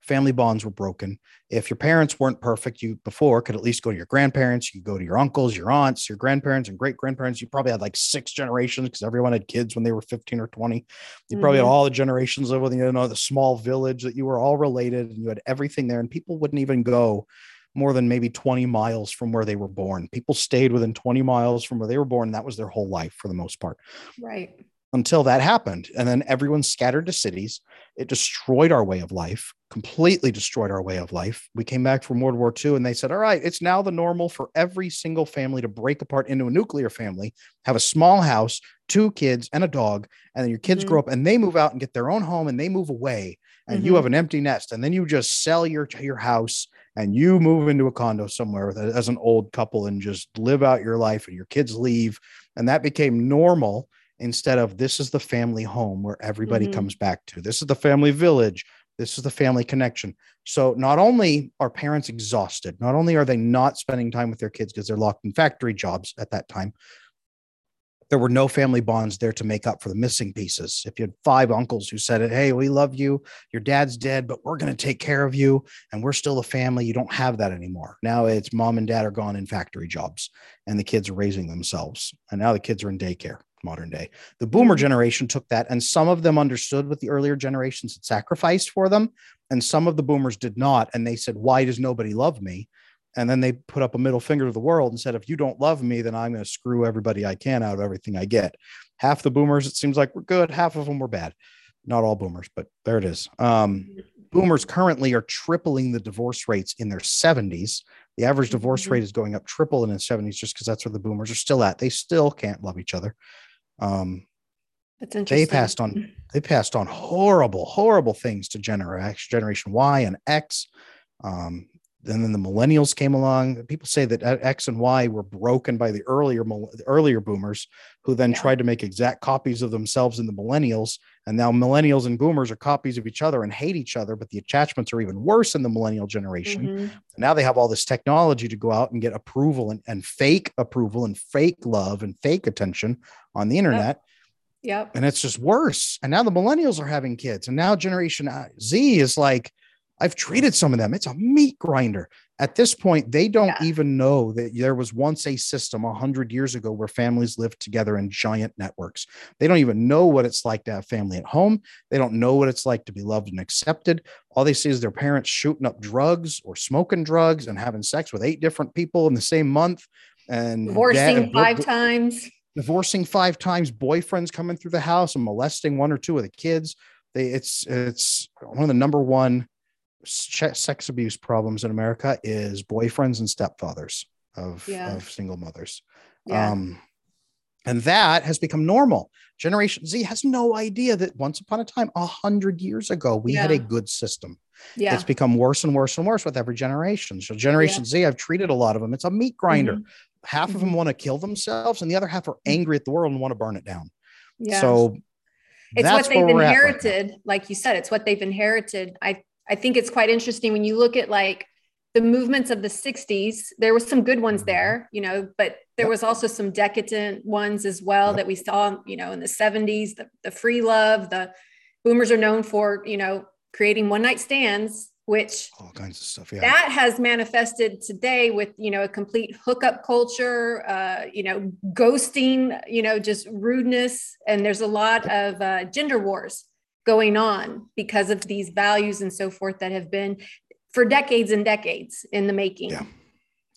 family bonds were broken. If your parents weren't perfect, you before could at least go to your grandparents, you could go to your uncles, your aunts, your grandparents, and great grandparents. You probably had like six generations because everyone had kids when they were 15 or 20. You mm-hmm. probably had mm-hmm. all the generations living in you know, the small village that you were all related and you had everything there, and people wouldn't even go more than maybe 20 miles from where they were born. People stayed within 20 miles from where they were born. That was their whole life for the most part. Right until that happened. And then everyone scattered to cities. It destroyed our way of life, completely destroyed our way of life. We came back from World War II and they said, all right, it's now the normal for every single family to break apart into a nuclear family, have a small house, two kids, and a dog. And then your kids mm-hmm. grow up and they move out and get their own home and they move away. And mm-hmm. you have an empty nest. And then you just sell your, your house and you move into a condo somewhere as an old couple and just live out your life and your kids leave. And that became normal instead of this is the family home where everybody mm-hmm. comes back to. This is the family village. This is the family connection. So not only are parents exhausted, not only are they not spending time with their kids because they're locked in factory jobs at that time, there were no family bonds there to make up for the missing pieces. If you had five uncles who said hey, we love you, your dad's dead, but we're going to take care of you, and we're still a family, you don't have that anymore. Now it's mom and dad are gone in factory jobs, and the kids are raising themselves. And now the kids are in daycare, modern day. The boomer mm-hmm. generation took that, and some of them understood what the earlier generations had sacrificed for them, and some of the boomers did not. And they said, why does nobody love me? and then they put up a middle finger to the world and said if you don't love me then i'm going to screw everybody i can out of everything i get half the boomers it seems like we're good half of them were bad not all boomers but there it is um, boomers currently are tripling the divorce rates in their 70s the average divorce mm-hmm. rate is going up triple in the 70s just because that's where the boomers are still at they still can't love each other um, that's interesting. They passed on. They passed on horrible, horrible things to generation Generation Y and X. Um, and then the millennials came along. People say that X and Y were broken by the earlier earlier boomers, who then yeah. tried to make exact copies of themselves in the millennials. And now millennials and boomers are copies of each other and hate each other. But the attachments are even worse in the millennial generation. Mm-hmm. Now they have all this technology to go out and get approval and, and fake approval and fake love and fake attention on the internet. Yep. yep. And it's just worse. And now the millennials are having kids, and now Generation Z is like I've treated some of them. It's a meat grinder. At this point, they don't yeah. even know that there was once a system 100 years ago where families lived together in giant networks. They don't even know what it's like to have family at home. They don't know what it's like to be loved and accepted. All they see is their parents shooting up drugs or smoking drugs and having sex with eight different people in the same month and divorcing five times. Divorcing five times, boyfriends coming through the house and molesting one or two of the kids. They, it's it's one of the number one sex abuse problems in America is boyfriends and stepfathers of, yeah. of single mothers. Yeah. Um, and that has become normal. Generation Z has no idea that once upon a time, a hundred years ago, we yeah. had a good system. Yeah. It's become worse and worse and worse with every generation. So Generation. Z, I've treated a lot of them. It's a meat grinder. Mm-hmm. Half mm-hmm. of them want to kill themselves, and the other half are mm-hmm. angry at the world and want to burn it down. Yeah. So it's what they've inherited. Right like you said, it's what they've inherited. I I think it's quite interesting when you look at like the movements of the 60s there were some good ones mm-hmm. there you know but there was also some decadent ones as well that we saw you know in the 70s the, the free love the boomers are known for you know creating one night stands which all kinds of stuff yeah. that has manifested today with you know a complete hookup culture uh you know ghosting you know just rudeness and there's a lot of uh, gender wars going on because of these values and so forth that have been for decades and decades in the making. Yeah.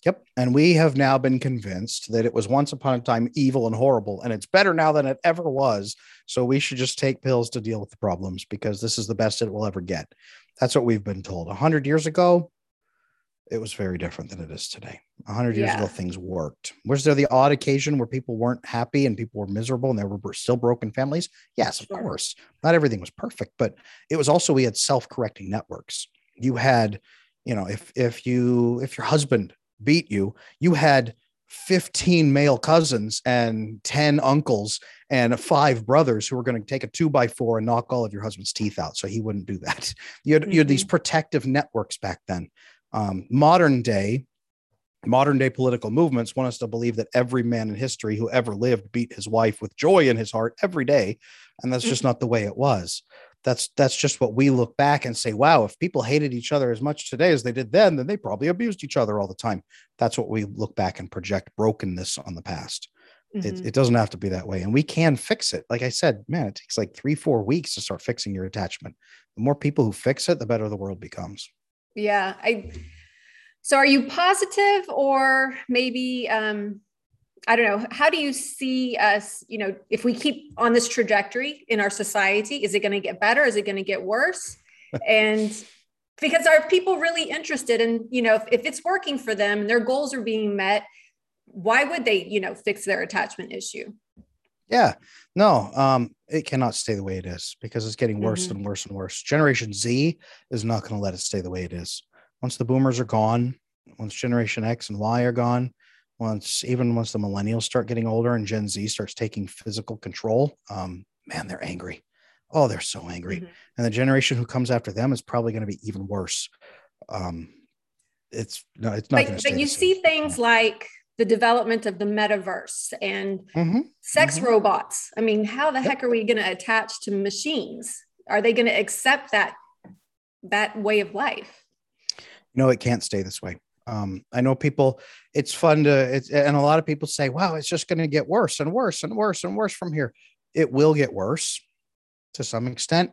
Yep. And we have now been convinced that it was once upon a time evil and horrible, and it's better now than it ever was. So we should just take pills to deal with the problems because this is the best it will ever get. That's what we've been told. A hundred years ago, it was very different than it is today. A hundred years yeah. ago, things worked. Was there the odd occasion where people weren't happy and people were miserable and there were still broken families? Yes, of course. Not everything was perfect, but it was also we had self-correcting networks. You had, you know, if if you if your husband beat you, you had 15 male cousins and 10 uncles and five brothers who were going to take a two by four and knock all of your husband's teeth out. So he wouldn't do that. You had, mm-hmm. you had these mm-hmm. protective networks back then. Um, modern day, modern day political movements want us to believe that every man in history who ever lived beat his wife with joy in his heart every day, and that's just not the way it was. That's that's just what we look back and say, wow, if people hated each other as much today as they did then, then they probably abused each other all the time. That's what we look back and project brokenness on the past. Mm-hmm. It, it doesn't have to be that way. And we can fix it. Like I said, man, it takes like three, four weeks to start fixing your attachment. The more people who fix it, the better the world becomes. Yeah. I so are you positive or maybe um I don't know, how do you see us, you know, if we keep on this trajectory in our society, is it going to get better? Is it going to get worse? and because are people really interested in, you know, if, if it's working for them and their goals are being met, why would they, you know, fix their attachment issue? Yeah, no, um, it cannot stay the way it is because it's getting worse mm-hmm. and worse and worse. Generation Z is not going to let it stay the way it is. Once the boomers are gone, once Generation X and Y are gone, once even once the millennials start getting older and Gen Z starts taking physical control, um, man, they're angry. Oh, they're so angry. Mm-hmm. And the generation who comes after them is probably going to be even worse. Um, it's no, it's not. But, but you see things like the development of the metaverse and mm-hmm. sex mm-hmm. robots. I mean, how the heck are we going to attach to machines? Are they going to accept that that way of life? No, it can't stay this way. Um, I know people. It's fun to, it's, and a lot of people say, "Wow, it's just going to get worse and worse and worse and worse from here." It will get worse to some extent,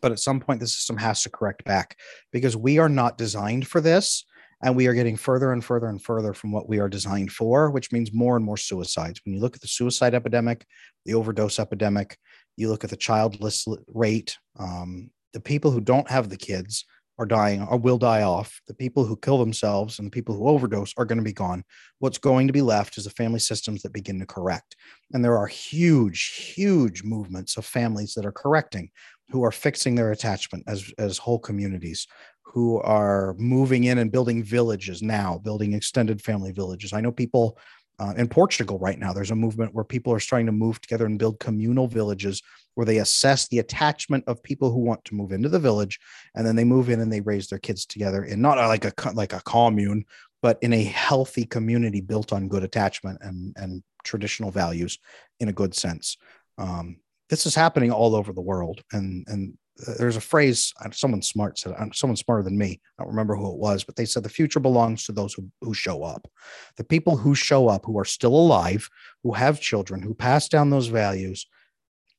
but at some point, the system has to correct back because we are not designed for this and we are getting further and further and further from what we are designed for, which means more and more suicides. When you look at the suicide epidemic, the overdose epidemic, you look at the childless rate, um, the people who don't have the kids are dying or will die off. The people who kill themselves and the people who overdose are going to be gone. What's going to be left is the family systems that begin to correct. And there are huge, huge movements of families that are correcting, who are fixing their attachment as, as whole communities, who are moving in and building villages now, building extended family villages. I know people uh, in Portugal right now, there's a movement where people are starting to move together and build communal villages where they assess the attachment of people who want to move into the village, and then they move in and they raise their kids together in not like a like a commune, but in a healthy community built on good attachment and and traditional values in a good sense. Um, this is happening all over the world, and and there's a phrase uh, someone smart said uh, someone smarter than me i don't remember who it was but they said the future belongs to those who, who show up. The people who show up who are still alive who have children who pass down those values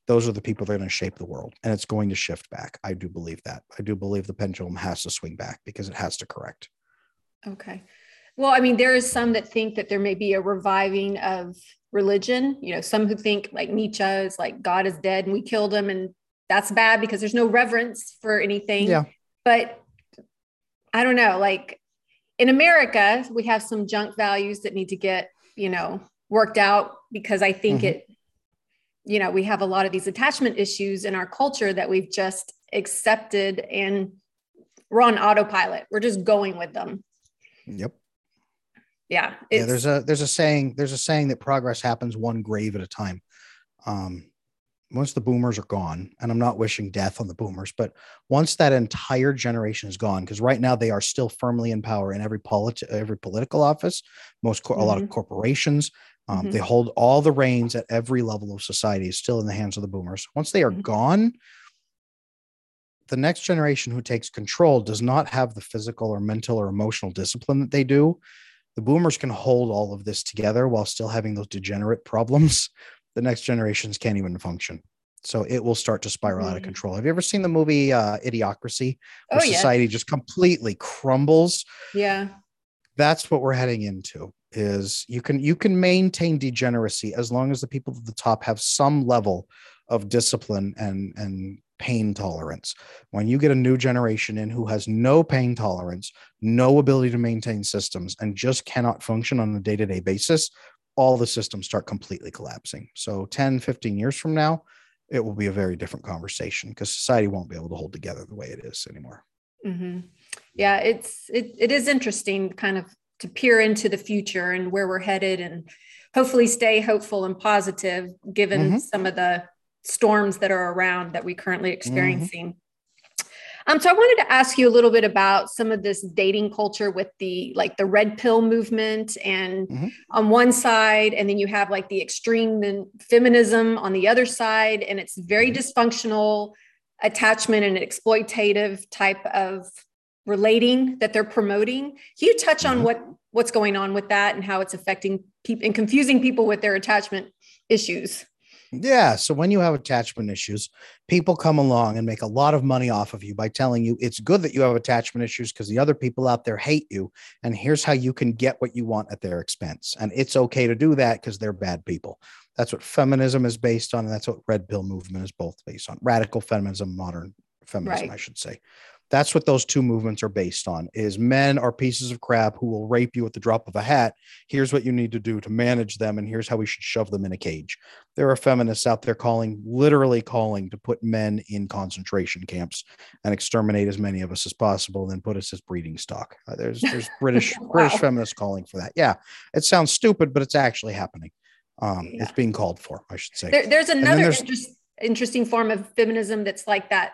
those are the people that are going to shape the world and it's going to shift back. I do believe that. I do believe the pendulum has to swing back because it has to correct. Okay. Well i mean there is some that think that there may be a reviving of religion. You know some who think like nietzsche is like god is dead and we killed him and that's bad because there's no reverence for anything. Yeah. But I don't know, like in America, we have some junk values that need to get, you know, worked out because I think mm-hmm. it, you know, we have a lot of these attachment issues in our culture that we've just accepted and we're on autopilot. We're just going with them. Yep. Yeah. Yeah. There's a there's a saying, there's a saying that progress happens one grave at a time. Um, once the boomers are gone, and I'm not wishing death on the boomers, but once that entire generation is gone, because right now they are still firmly in power in every politi- every political office, most co- mm-hmm. a lot of mm-hmm. corporations, um, mm-hmm. they hold all the reins at every level of society is still in the hands of the boomers. Once they are mm-hmm. gone, the next generation who takes control does not have the physical or mental or emotional discipline that they do. The boomers can hold all of this together while still having those degenerate problems the next generations can't even function. So it will start to spiral mm-hmm. out of mm-hmm. control. Have you ever seen the movie uh, Idiocracy? Where oh, society yes. just completely crumbles. Yeah. That's what we're heading into is you can you can maintain degeneracy as long as the people at the top have some level of discipline and and pain tolerance. When you get a new generation in who has no pain tolerance, no ability to maintain systems, and just cannot function on a day to day basis, all the systems start completely collapsing. So 10, 15 years from now, it will be a very different conversation because society won't be able to hold together the way it is anymore. Mm-hmm. Yeah, it's it, it is interesting kind of to peer into the future and where we're headed and hopefully stay hopeful and positive given mm-hmm. some of the storms that are around that we currently mm-hmm. experiencing. Mm-hmm. Um, so I wanted to ask you a little bit about some of this dating culture with the like the red pill movement, and mm-hmm. on one side, and then you have like the extreme feminism on the other side, and it's very mm-hmm. dysfunctional attachment and exploitative type of relating that they're promoting. Can you touch mm-hmm. on what what's going on with that and how it's affecting people and confusing people with their attachment issues? Yeah. So when you have attachment issues, people come along and make a lot of money off of you by telling you it's good that you have attachment issues because the other people out there hate you. And here's how you can get what you want at their expense. And it's okay to do that because they're bad people. That's what feminism is based on. And that's what red pill movement is both based on radical feminism, modern feminism, right. I should say. That's what those two movements are based on is men are pieces of crap who will rape you at the drop of a hat. Here's what you need to do to manage them and here's how we should shove them in a cage. There are feminists out there calling literally calling to put men in concentration camps and exterminate as many of us as possible and then put us as breeding stock. Uh, there's there's British wow. British feminists calling for that. Yeah. It sounds stupid but it's actually happening. Um, yeah. it's being called for, I should say. There, there's another there's, interest, interesting form of feminism that's like that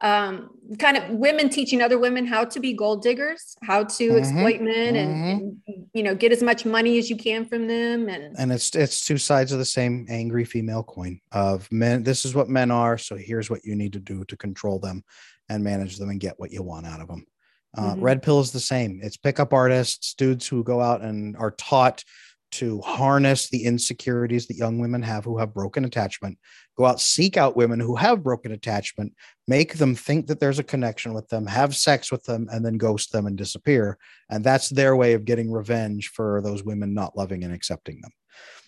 um, kind of women teaching other women how to be gold diggers, how to mm-hmm. exploit men, mm-hmm. and, you know get as much money as you can from them. And and it's it's two sides of the same angry female coin of men. This is what men are, so here's what you need to do to control them and manage them and get what you want out of them. Uh, mm-hmm. Red pill is the same. It's pickup artists, dudes who go out and are taught to harness the insecurities that young women have who have broken attachment, go out, seek out women who have broken attachment, make them think that there's a connection with them, have sex with them, and then ghost them and disappear. And that's their way of getting revenge for those women not loving and accepting them.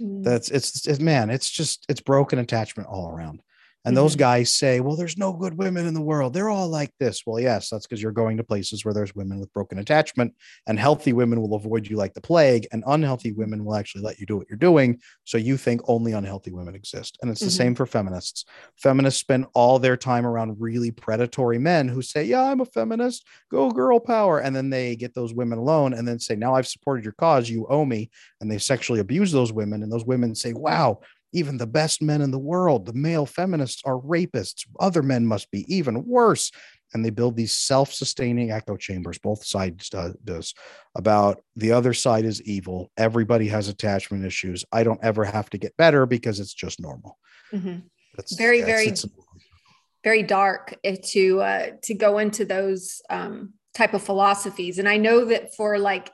Mm. That's it's, it's man, it's just it's broken attachment all around. And mm-hmm. those guys say, well, there's no good women in the world. They're all like this. Well, yes, that's because you're going to places where there's women with broken attachment, and healthy women will avoid you like the plague, and unhealthy women will actually let you do what you're doing. So you think only unhealthy women exist. And it's mm-hmm. the same for feminists. Feminists spend all their time around really predatory men who say, yeah, I'm a feminist, go girl power. And then they get those women alone and then say, now I've supported your cause, you owe me. And they sexually abuse those women. And those women say, wow, even the best men in the world, the male feminists, are rapists. Other men must be even worse. And they build these self-sustaining echo chambers. Both sides do, does about the other side is evil. Everybody has attachment issues. I don't ever have to get better because it's just normal. Mm-hmm. That's very, that's, very, very dark eh, to uh, to go into those um, type of philosophies. And I know that for like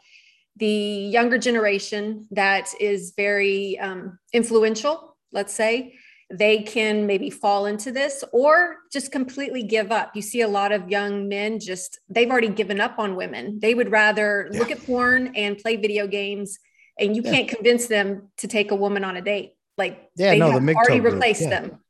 the younger generation that is very um, influential, let's say, they can maybe fall into this or just completely give up. You see a lot of young men just, they've already given up on women. They would rather yeah. look at porn and play video games, and you yeah. can't convince them to take a woman on a date. Like, yeah, they no, have the already replaced yeah. them.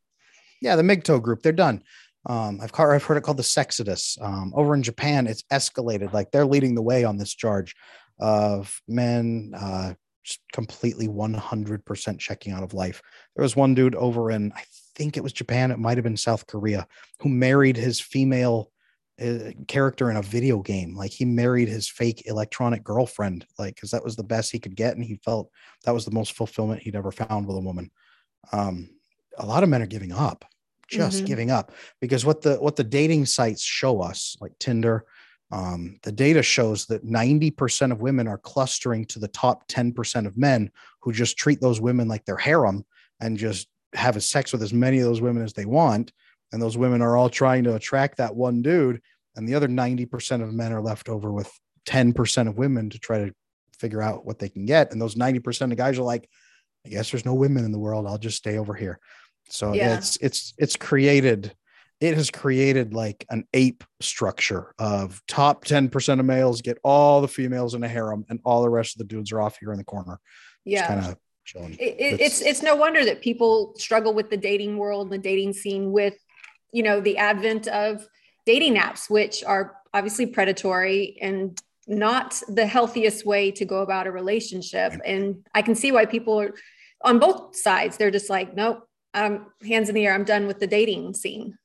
Yeah, the MGTOW group, they're done. Um, I've, I've heard it called the Sexodus. Um, over in Japan, it's escalated. Like they're leading the way on this charge of men uh, just completely 100% checking out of life. There was one dude over in, I think it was Japan, it might have been South Korea, who married his female uh, character in a video game. Like he married his fake electronic girlfriend, like, because that was the best he could get. And he felt that was the most fulfillment he'd ever found with a woman. Um, a lot of men are giving up, just mm-hmm. giving up because what the what the dating sites show us, like Tinder, um, the data shows that 90% of women are clustering to the top 10% of men who just treat those women like they're harem and just have a sex with as many of those women as they want. And those women are all trying to attract that one dude. And the other 90% of men are left over with 10% of women to try to figure out what they can get. And those 90% of guys are like, I guess there's no women in the world. I'll just stay over here. So yeah. it's it's it's created it has created like an ape structure of top 10% of males get all the females in a harem and all the rest of the dudes are off here in the corner. Yeah. kind of showing. It, it's, it's, it's no wonder that people struggle with the dating world, the dating scene with, you know, the advent of dating apps, which are obviously predatory and not the healthiest way to go about a relationship. And I can see why people are on both sides. They're just like, nope, um, hands in the air. I'm done with the dating scene.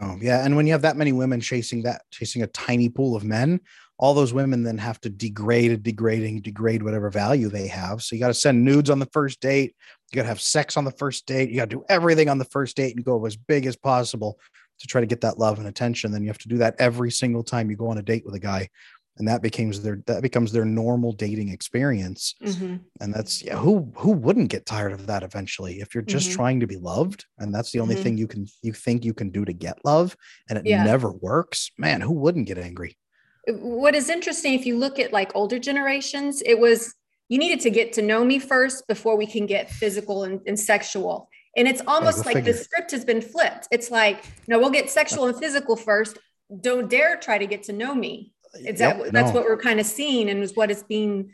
Oh yeah, and when you have that many women chasing that chasing a tiny pool of men, all those women then have to degrade, degrading, degrade whatever value they have. So you got to send nudes on the first date. You got to have sex on the first date. You got to do everything on the first date and go as big as possible to try to get that love and attention. Then you have to do that every single time you go on a date with a guy and that becomes their that becomes their normal dating experience. Mm-hmm. and that's yeah who who wouldn't get tired of that eventually? If you're just mm-hmm. trying to be loved and that's the only mm-hmm. thing you can you think you can do to get love and it yeah. never works man who wouldn't get angry? What is interesting if you look at like older generations it was you needed to get to know me first before we can get physical and, and sexual. And it's almost like the script has been flipped. It's like no we'll get sexual and physical first. Don't dare try to get to know me is yep, that, that's no. what we're kind of seeing and is what is being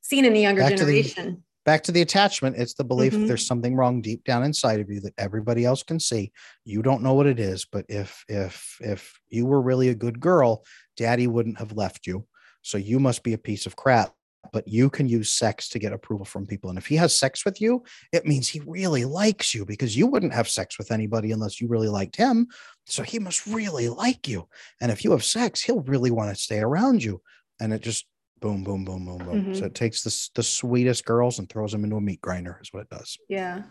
seen in the younger back generation. To the, back to the attachment, it's the belief mm-hmm. there's something wrong deep down inside of you that everybody else can see. You don't know what it is, but if if if you were really a good girl, daddy wouldn't have left you. So you must be a piece of crap but you can use sex to get approval from people. And if he has sex with you, it means he really likes you because you wouldn't have sex with anybody unless you really liked him. So he must really like you. And if you have sex, he'll really want to stay around you. And it just boom, boom, boom, boom, boom. Mm-hmm. So it takes the, the sweetest girls and throws them into a meat grinder, is what it does. Yeah.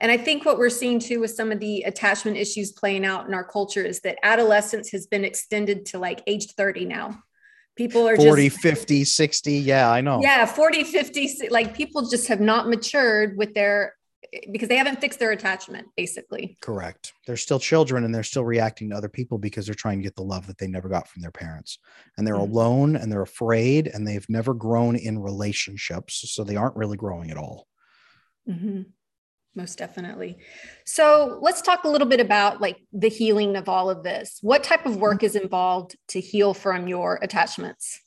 And I think what we're seeing too with some of the attachment issues playing out in our culture is that adolescence has been extended to like age 30 now. People are 40, just, 50, 60. Yeah, I know. Yeah, 40, 50, like people just have not matured with their because they haven't fixed their attachment basically correct they're still children and they're still reacting to other people because they're trying to get the love that they never got from their parents and they're mm-hmm. alone and they're afraid and they've never grown in relationships so they aren't really growing at all mm-hmm most definitely. So let's talk a little bit about like the healing of all of this. What type of work is involved to heal from your attachments?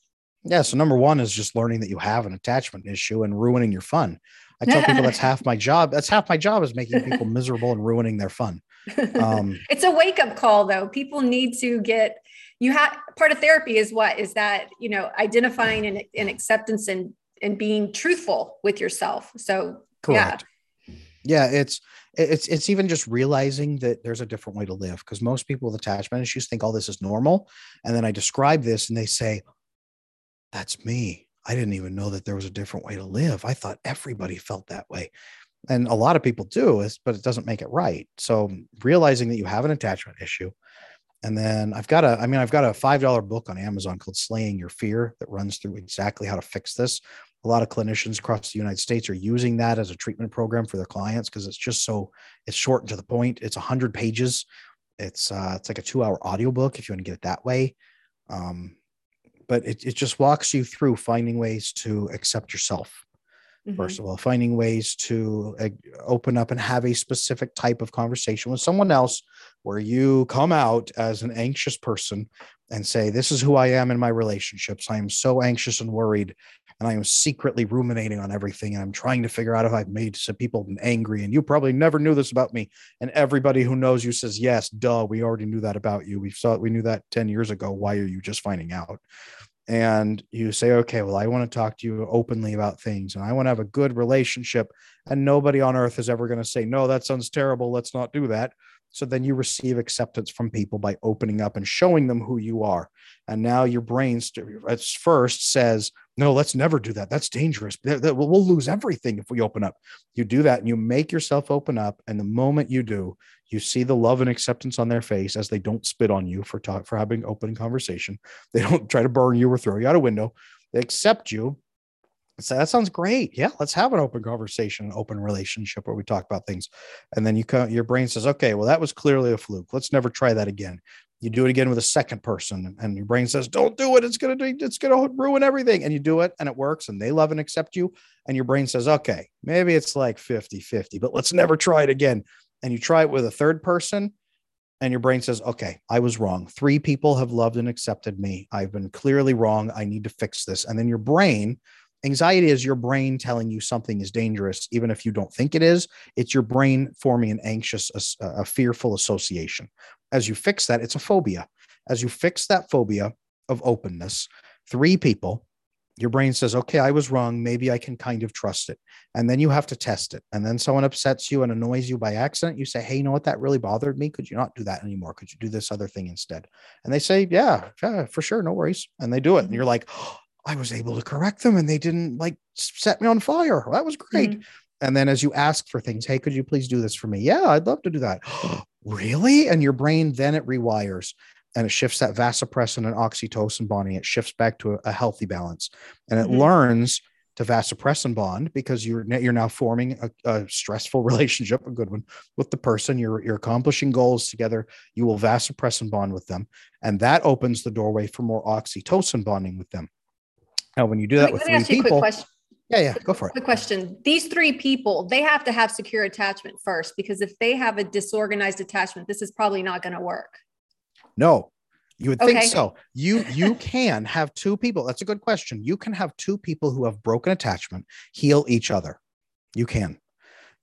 Yeah so number one is just learning that you have an attachment issue and ruining your fun. I tell people that's half my job that's half my job is making people miserable and ruining their fun. Um, it's a wake-up call though. People need to get you have part of therapy is what? Is that you know identifying and, and acceptance and and being truthful with yourself. So Correct. Yeah it's it's it's even just realizing that there's a different way to live because most people with attachment issues think all this is normal and then i describe this and they say that's me. I didn't even know that there was a different way to live. I thought everybody felt that way. And a lot of people do but it doesn't make it right. So realizing that you have an attachment issue and then I've got a, I mean, I've got a $5 book on Amazon called Slaying Your Fear that runs through exactly how to fix this a lot of clinicians across the United States are using that as a treatment program for their clients because it's just so it's short and to the point. It's 100 pages. It's uh, it's like a two hour audiobook if you want to get it that way. Um, but it, it just walks you through finding ways to accept yourself. Mm-hmm. First of all, finding ways to uh, open up and have a specific type of conversation with someone else where you come out as an anxious person and say, This is who I am in my relationships. I am so anxious and worried, and I am secretly ruminating on everything. And I'm trying to figure out if I've made some people angry. And you probably never knew this about me. And everybody who knows you says, Yes, duh, we already knew that about you. We saw we knew that 10 years ago. Why are you just finding out? And you say, Okay, well, I want to talk to you openly about things and I want to have a good relationship. And nobody on earth is ever going to say, No, that sounds terrible. Let's not do that so then you receive acceptance from people by opening up and showing them who you are. And now your brain at first says, no, let's never do that. That's dangerous. We'll lose everything if we open up. You do that and you make yourself open up. And the moment you do, you see the love and acceptance on their face as they don't spit on you for talk, for having open conversation. They don't try to burn you or throw you out a window. They accept you that sounds great. Yeah let's have an open conversation open relationship where we talk about things. And then you come your brain says okay well that was clearly a fluke. Let's never try that again. You do it again with a second person and your brain says don't do it. It's to do it's to ruin everything. And you do it and it works and they love and accept you and your brain says okay maybe it's like 50 50 but let's never try it again. And you try it with a third person and your brain says okay i was wrong. Three people have loved and accepted me. I've been clearly wrong. I need to fix this. And then your brain Anxiety is your brain telling you something is dangerous, even if you don't think it is. It's your brain forming an anxious, a, a fearful association. As you fix that, it's a phobia. As you fix that phobia of openness, three people, your brain says, okay, I was wrong. Maybe I can kind of trust it. And then you have to test it. And then someone upsets you and annoys you by accident. You say, hey, you know what? That really bothered me. Could you not do that anymore? Could you do this other thing instead? And they say, yeah, yeah, for sure. No worries. And they do it. And you're like, oh, I was able to correct them and they didn't like set me on fire. That was great. Mm-hmm. And then as you ask for things, hey, could you please do this for me? Yeah, I'd love to do that. really? And your brain then it rewires and it shifts that vasopressin and oxytocin bonding. It shifts back to a, a healthy balance and it mm-hmm. learns to vasopressin bond because you're you're now forming a, a, stressful relationship, a good one with the person. You're you're accomplishing goals together. You will vasopressin bond with them, and that opens the doorway for more oxytocin bonding with them. Now, when you do that with three people, yeah, yeah, go for it. The question: These three people, they have to have secure attachment first, because if they have a disorganized attachment, this is probably not going to work. No, you would think so. You you can have two people. That's a good question. You can have two people who have broken attachment heal each other. You can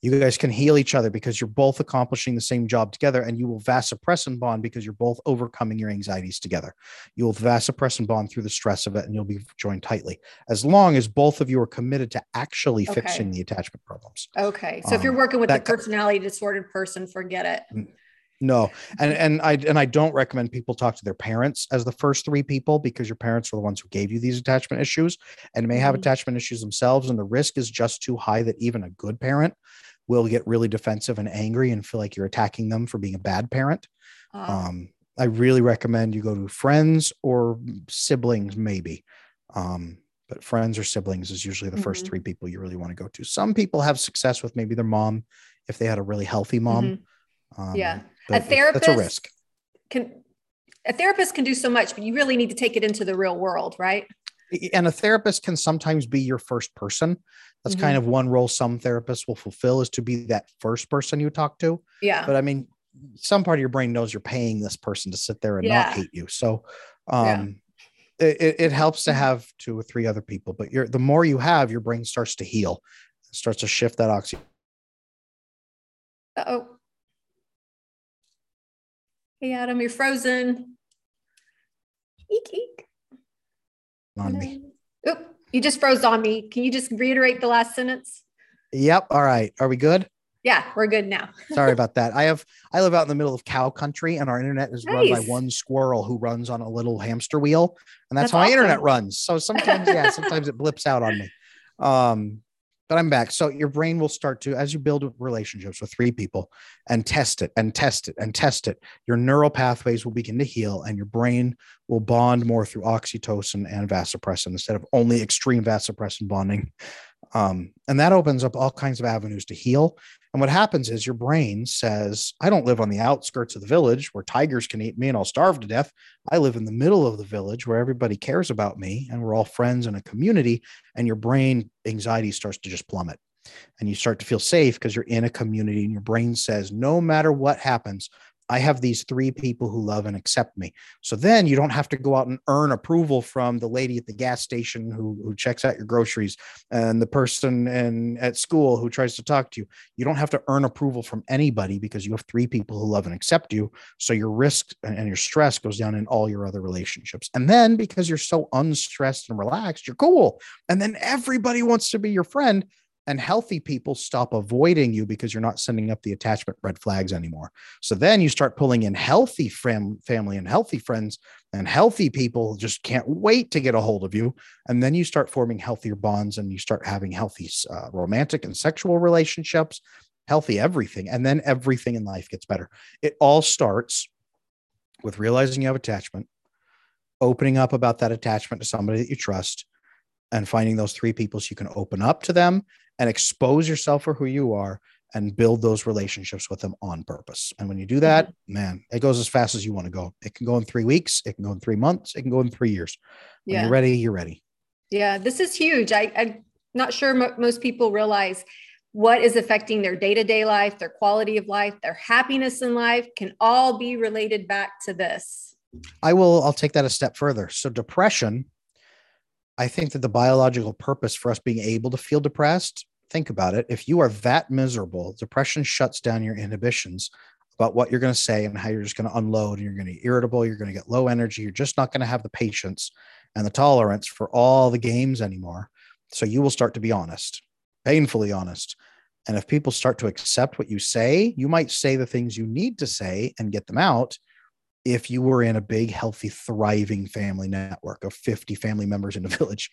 you guys can heal each other because you're both accomplishing the same job together and you will vasopressin bond because you're both overcoming your anxieties together you will vasopressin bond through the stress of it and you'll be joined tightly as long as both of you are committed to actually okay. fixing the attachment problems okay so um, if you're um, working with a personality disordered person forget it no and and i and i don't recommend people talk to their parents as the first three people because your parents are the ones who gave you these attachment issues and may have mm-hmm. attachment issues themselves and the risk is just too high that even a good parent will get really defensive and angry and feel like you're attacking them for being a bad parent. Uh, um, I really recommend you go to friends or siblings, maybe. Um, but friends or siblings is usually the mm-hmm. first three people you really want to go to. Some people have success with maybe their mom if they had a really healthy mom. Mm-hmm. Um, yeah, a therapist. That's a risk. Can a therapist can do so much, but you really need to take it into the real world, right? And a therapist can sometimes be your first person. That's mm-hmm. kind of one role some therapists will fulfill is to be that first person you talk to. Yeah. But I mean, some part of your brain knows you're paying this person to sit there and yeah. not hate you. So um yeah. it, it helps to have two or three other people, but you're the more you have, your brain starts to heal, starts to shift that oxy. oh. Hey Adam, you're frozen. Eek eek. On me. Oop, you just froze on me. Can you just reiterate the last sentence? Yep. All right. Are we good? Yeah, we're good now. Sorry about that. I have I live out in the middle of cow country and our internet is nice. run by one squirrel who runs on a little hamster wheel. And that's, that's how awesome. my internet runs. So sometimes, yeah, sometimes it blips out on me. Um, but I'm back. So your brain will start to, as you build relationships with three people and test it and test it and test it, your neural pathways will begin to heal and your brain will bond more through oxytocin and vasopressin instead of only extreme vasopressin bonding. Um, and that opens up all kinds of avenues to heal. And what happens is your brain says, I don't live on the outskirts of the village where tigers can eat me and I'll starve to death. I live in the middle of the village where everybody cares about me and we're all friends in a community. And your brain anxiety starts to just plummet. And you start to feel safe because you're in a community and your brain says, no matter what happens, I have these three people who love and accept me. So then you don't have to go out and earn approval from the lady at the gas station who, who checks out your groceries and the person in, at school who tries to talk to you. You don't have to earn approval from anybody because you have three people who love and accept you. So your risk and your stress goes down in all your other relationships. And then because you're so unstressed and relaxed, you're cool. And then everybody wants to be your friend and healthy people stop avoiding you because you're not sending up the attachment red flags anymore. So then you start pulling in healthy fam- family and healthy friends, and healthy people just can't wait to get a hold of you. And then you start forming healthier bonds and you start having healthy uh, romantic and sexual relationships, healthy everything. And then everything in life gets better. It all starts with realizing you have attachment, opening up about that attachment to somebody that you trust and finding those three people so you can open up to them and expose yourself for who you are and build those relationships with them on purpose. And when you do that, mm-hmm. man, it goes as fast as you want to go. It can go in three weeks, it can go in three months, it can go in three years. When yeah. you're ready, you're ready. Yeah, this is huge. I, I'm not sure mo- most people realize what is affecting their day to day life, their quality of life, their happiness in life can all be related back to this. I will, I'll take that a step further. So, depression I think that the biological purpose for us being able to feel depressed, think about it. If you are that miserable, depression shuts down your inhibitions about what you're going to say and how you're just going to unload and you're going to be irritable, you're going to get low energy, you're just not going to have the patience and the tolerance for all the games anymore. So you will start to be honest, painfully honest. And if people start to accept what you say, you might say the things you need to say and get them out if you were in a big, healthy, thriving family network of 50 family members in a village.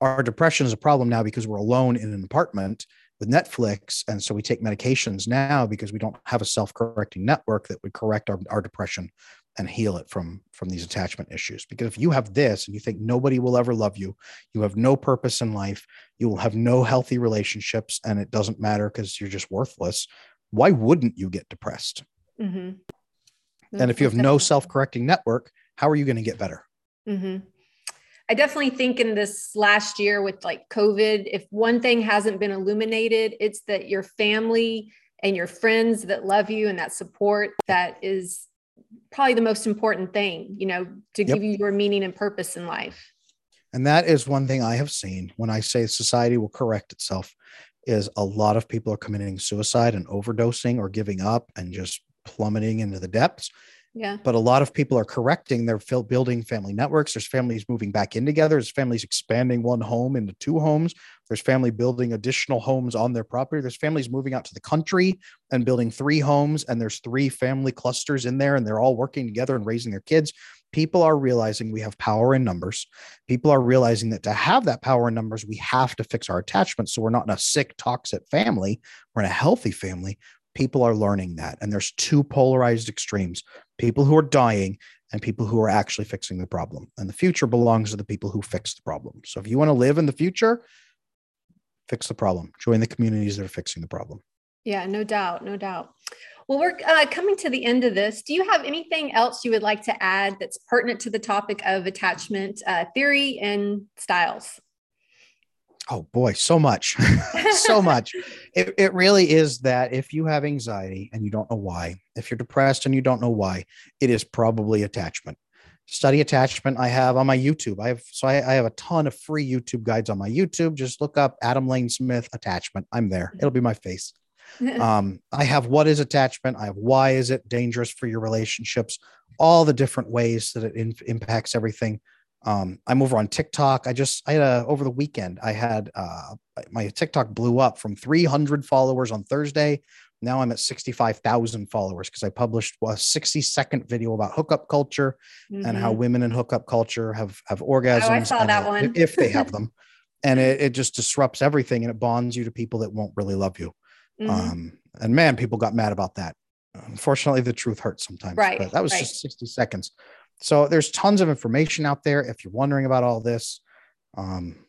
Our depression is a problem now because we're alone in an apartment with Netflix. And so we take medications now because we don't have a self correcting network that would correct our, our depression and heal it from from these attachment issues because if you have this and you think nobody will ever love you you have no purpose in life you will have no healthy relationships and it doesn't matter because you're just worthless why wouldn't you get depressed mm-hmm. And if you have no self correcting network, how are you going to get better? Mm-hmm. I definitely think in this last year with like COVID, if one thing hasn't been illuminated, it's that your family and your friends that love you and that support that is probably the most important thing, you know, to yep. give you your meaning and purpose in life. And that is one thing I have seen when I say society will correct itself is a lot of people are committing suicide and overdosing or giving up and just plummeting into the depths. Yeah. But a lot of people are correcting. They're building family networks. There's families moving back in together. There's families expanding one home into two homes. There's family building additional homes on their property. There's families moving out to the country and building three homes. And there's three family clusters in there, and they're all working together and raising their kids. people are realizing we have power in numbers. People are realizing that to have that power in numbers, we have to fix our attachment. So we're not in a sick, toxic family, we're in a healthy family. People are learning that. And there's two polarized extremes people who are dying and people who are actually fixing the problem. And the future belongs to the people who fix the problem. So if you want to live in the future, fix the problem, join the communities that are fixing the problem. Yeah, no doubt, no doubt. Well, we're uh, coming to the end of this. Do you have anything else you would like to add that's pertinent to the topic of attachment uh, theory and styles? Oh boy, so much, so much. It, it really is that if you have anxiety and you don't know why, if you're depressed and you don't know why, it is probably attachment. Study attachment I have on my YouTube. I have so I, I have a ton of free YouTube guides on my YouTube. Just look up Adam Lane Smith attachment. I'm there. It'll be my face. um, I have what is attachment. I have why is it dangerous for your relationships, all the different ways that it in, impacts everything. Um, I'm over on TikTok. I just I had a over the weekend. I had uh, my TikTok blew up from 300 followers on Thursday. Now I'm at 65,000 followers because I published a 60 second video about hookup culture mm-hmm. and how mm-hmm. women in hookup culture have have orgasms. Oh, I saw that one. if they have them, and it, it just disrupts everything and it bonds you to people that won't really love you. Mm-hmm. Um, and man, people got mad about that. Unfortunately, the truth hurts sometimes. Right. But that was right. just 60 seconds. So there's tons of information out there. If you're wondering about all this, um,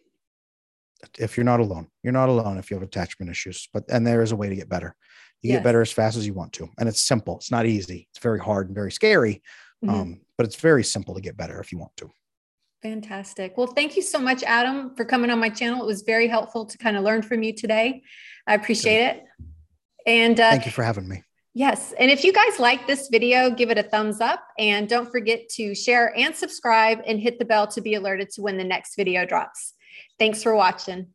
if you're not alone, you're not alone if you have attachment issues. But and there is a way to get better. You yes. get better as fast as you want to, and it's simple. It's not easy. It's very hard and very scary, mm-hmm. um, but it's very simple to get better if you want to. Fantastic. Well, thank you so much, Adam, for coming on my channel. It was very helpful to kind of learn from you today. I appreciate Good. it. And uh, thank you for having me. Yes. And if you guys like this video, give it a thumbs up and don't forget to share and subscribe and hit the bell to be alerted to when the next video drops. Thanks for watching.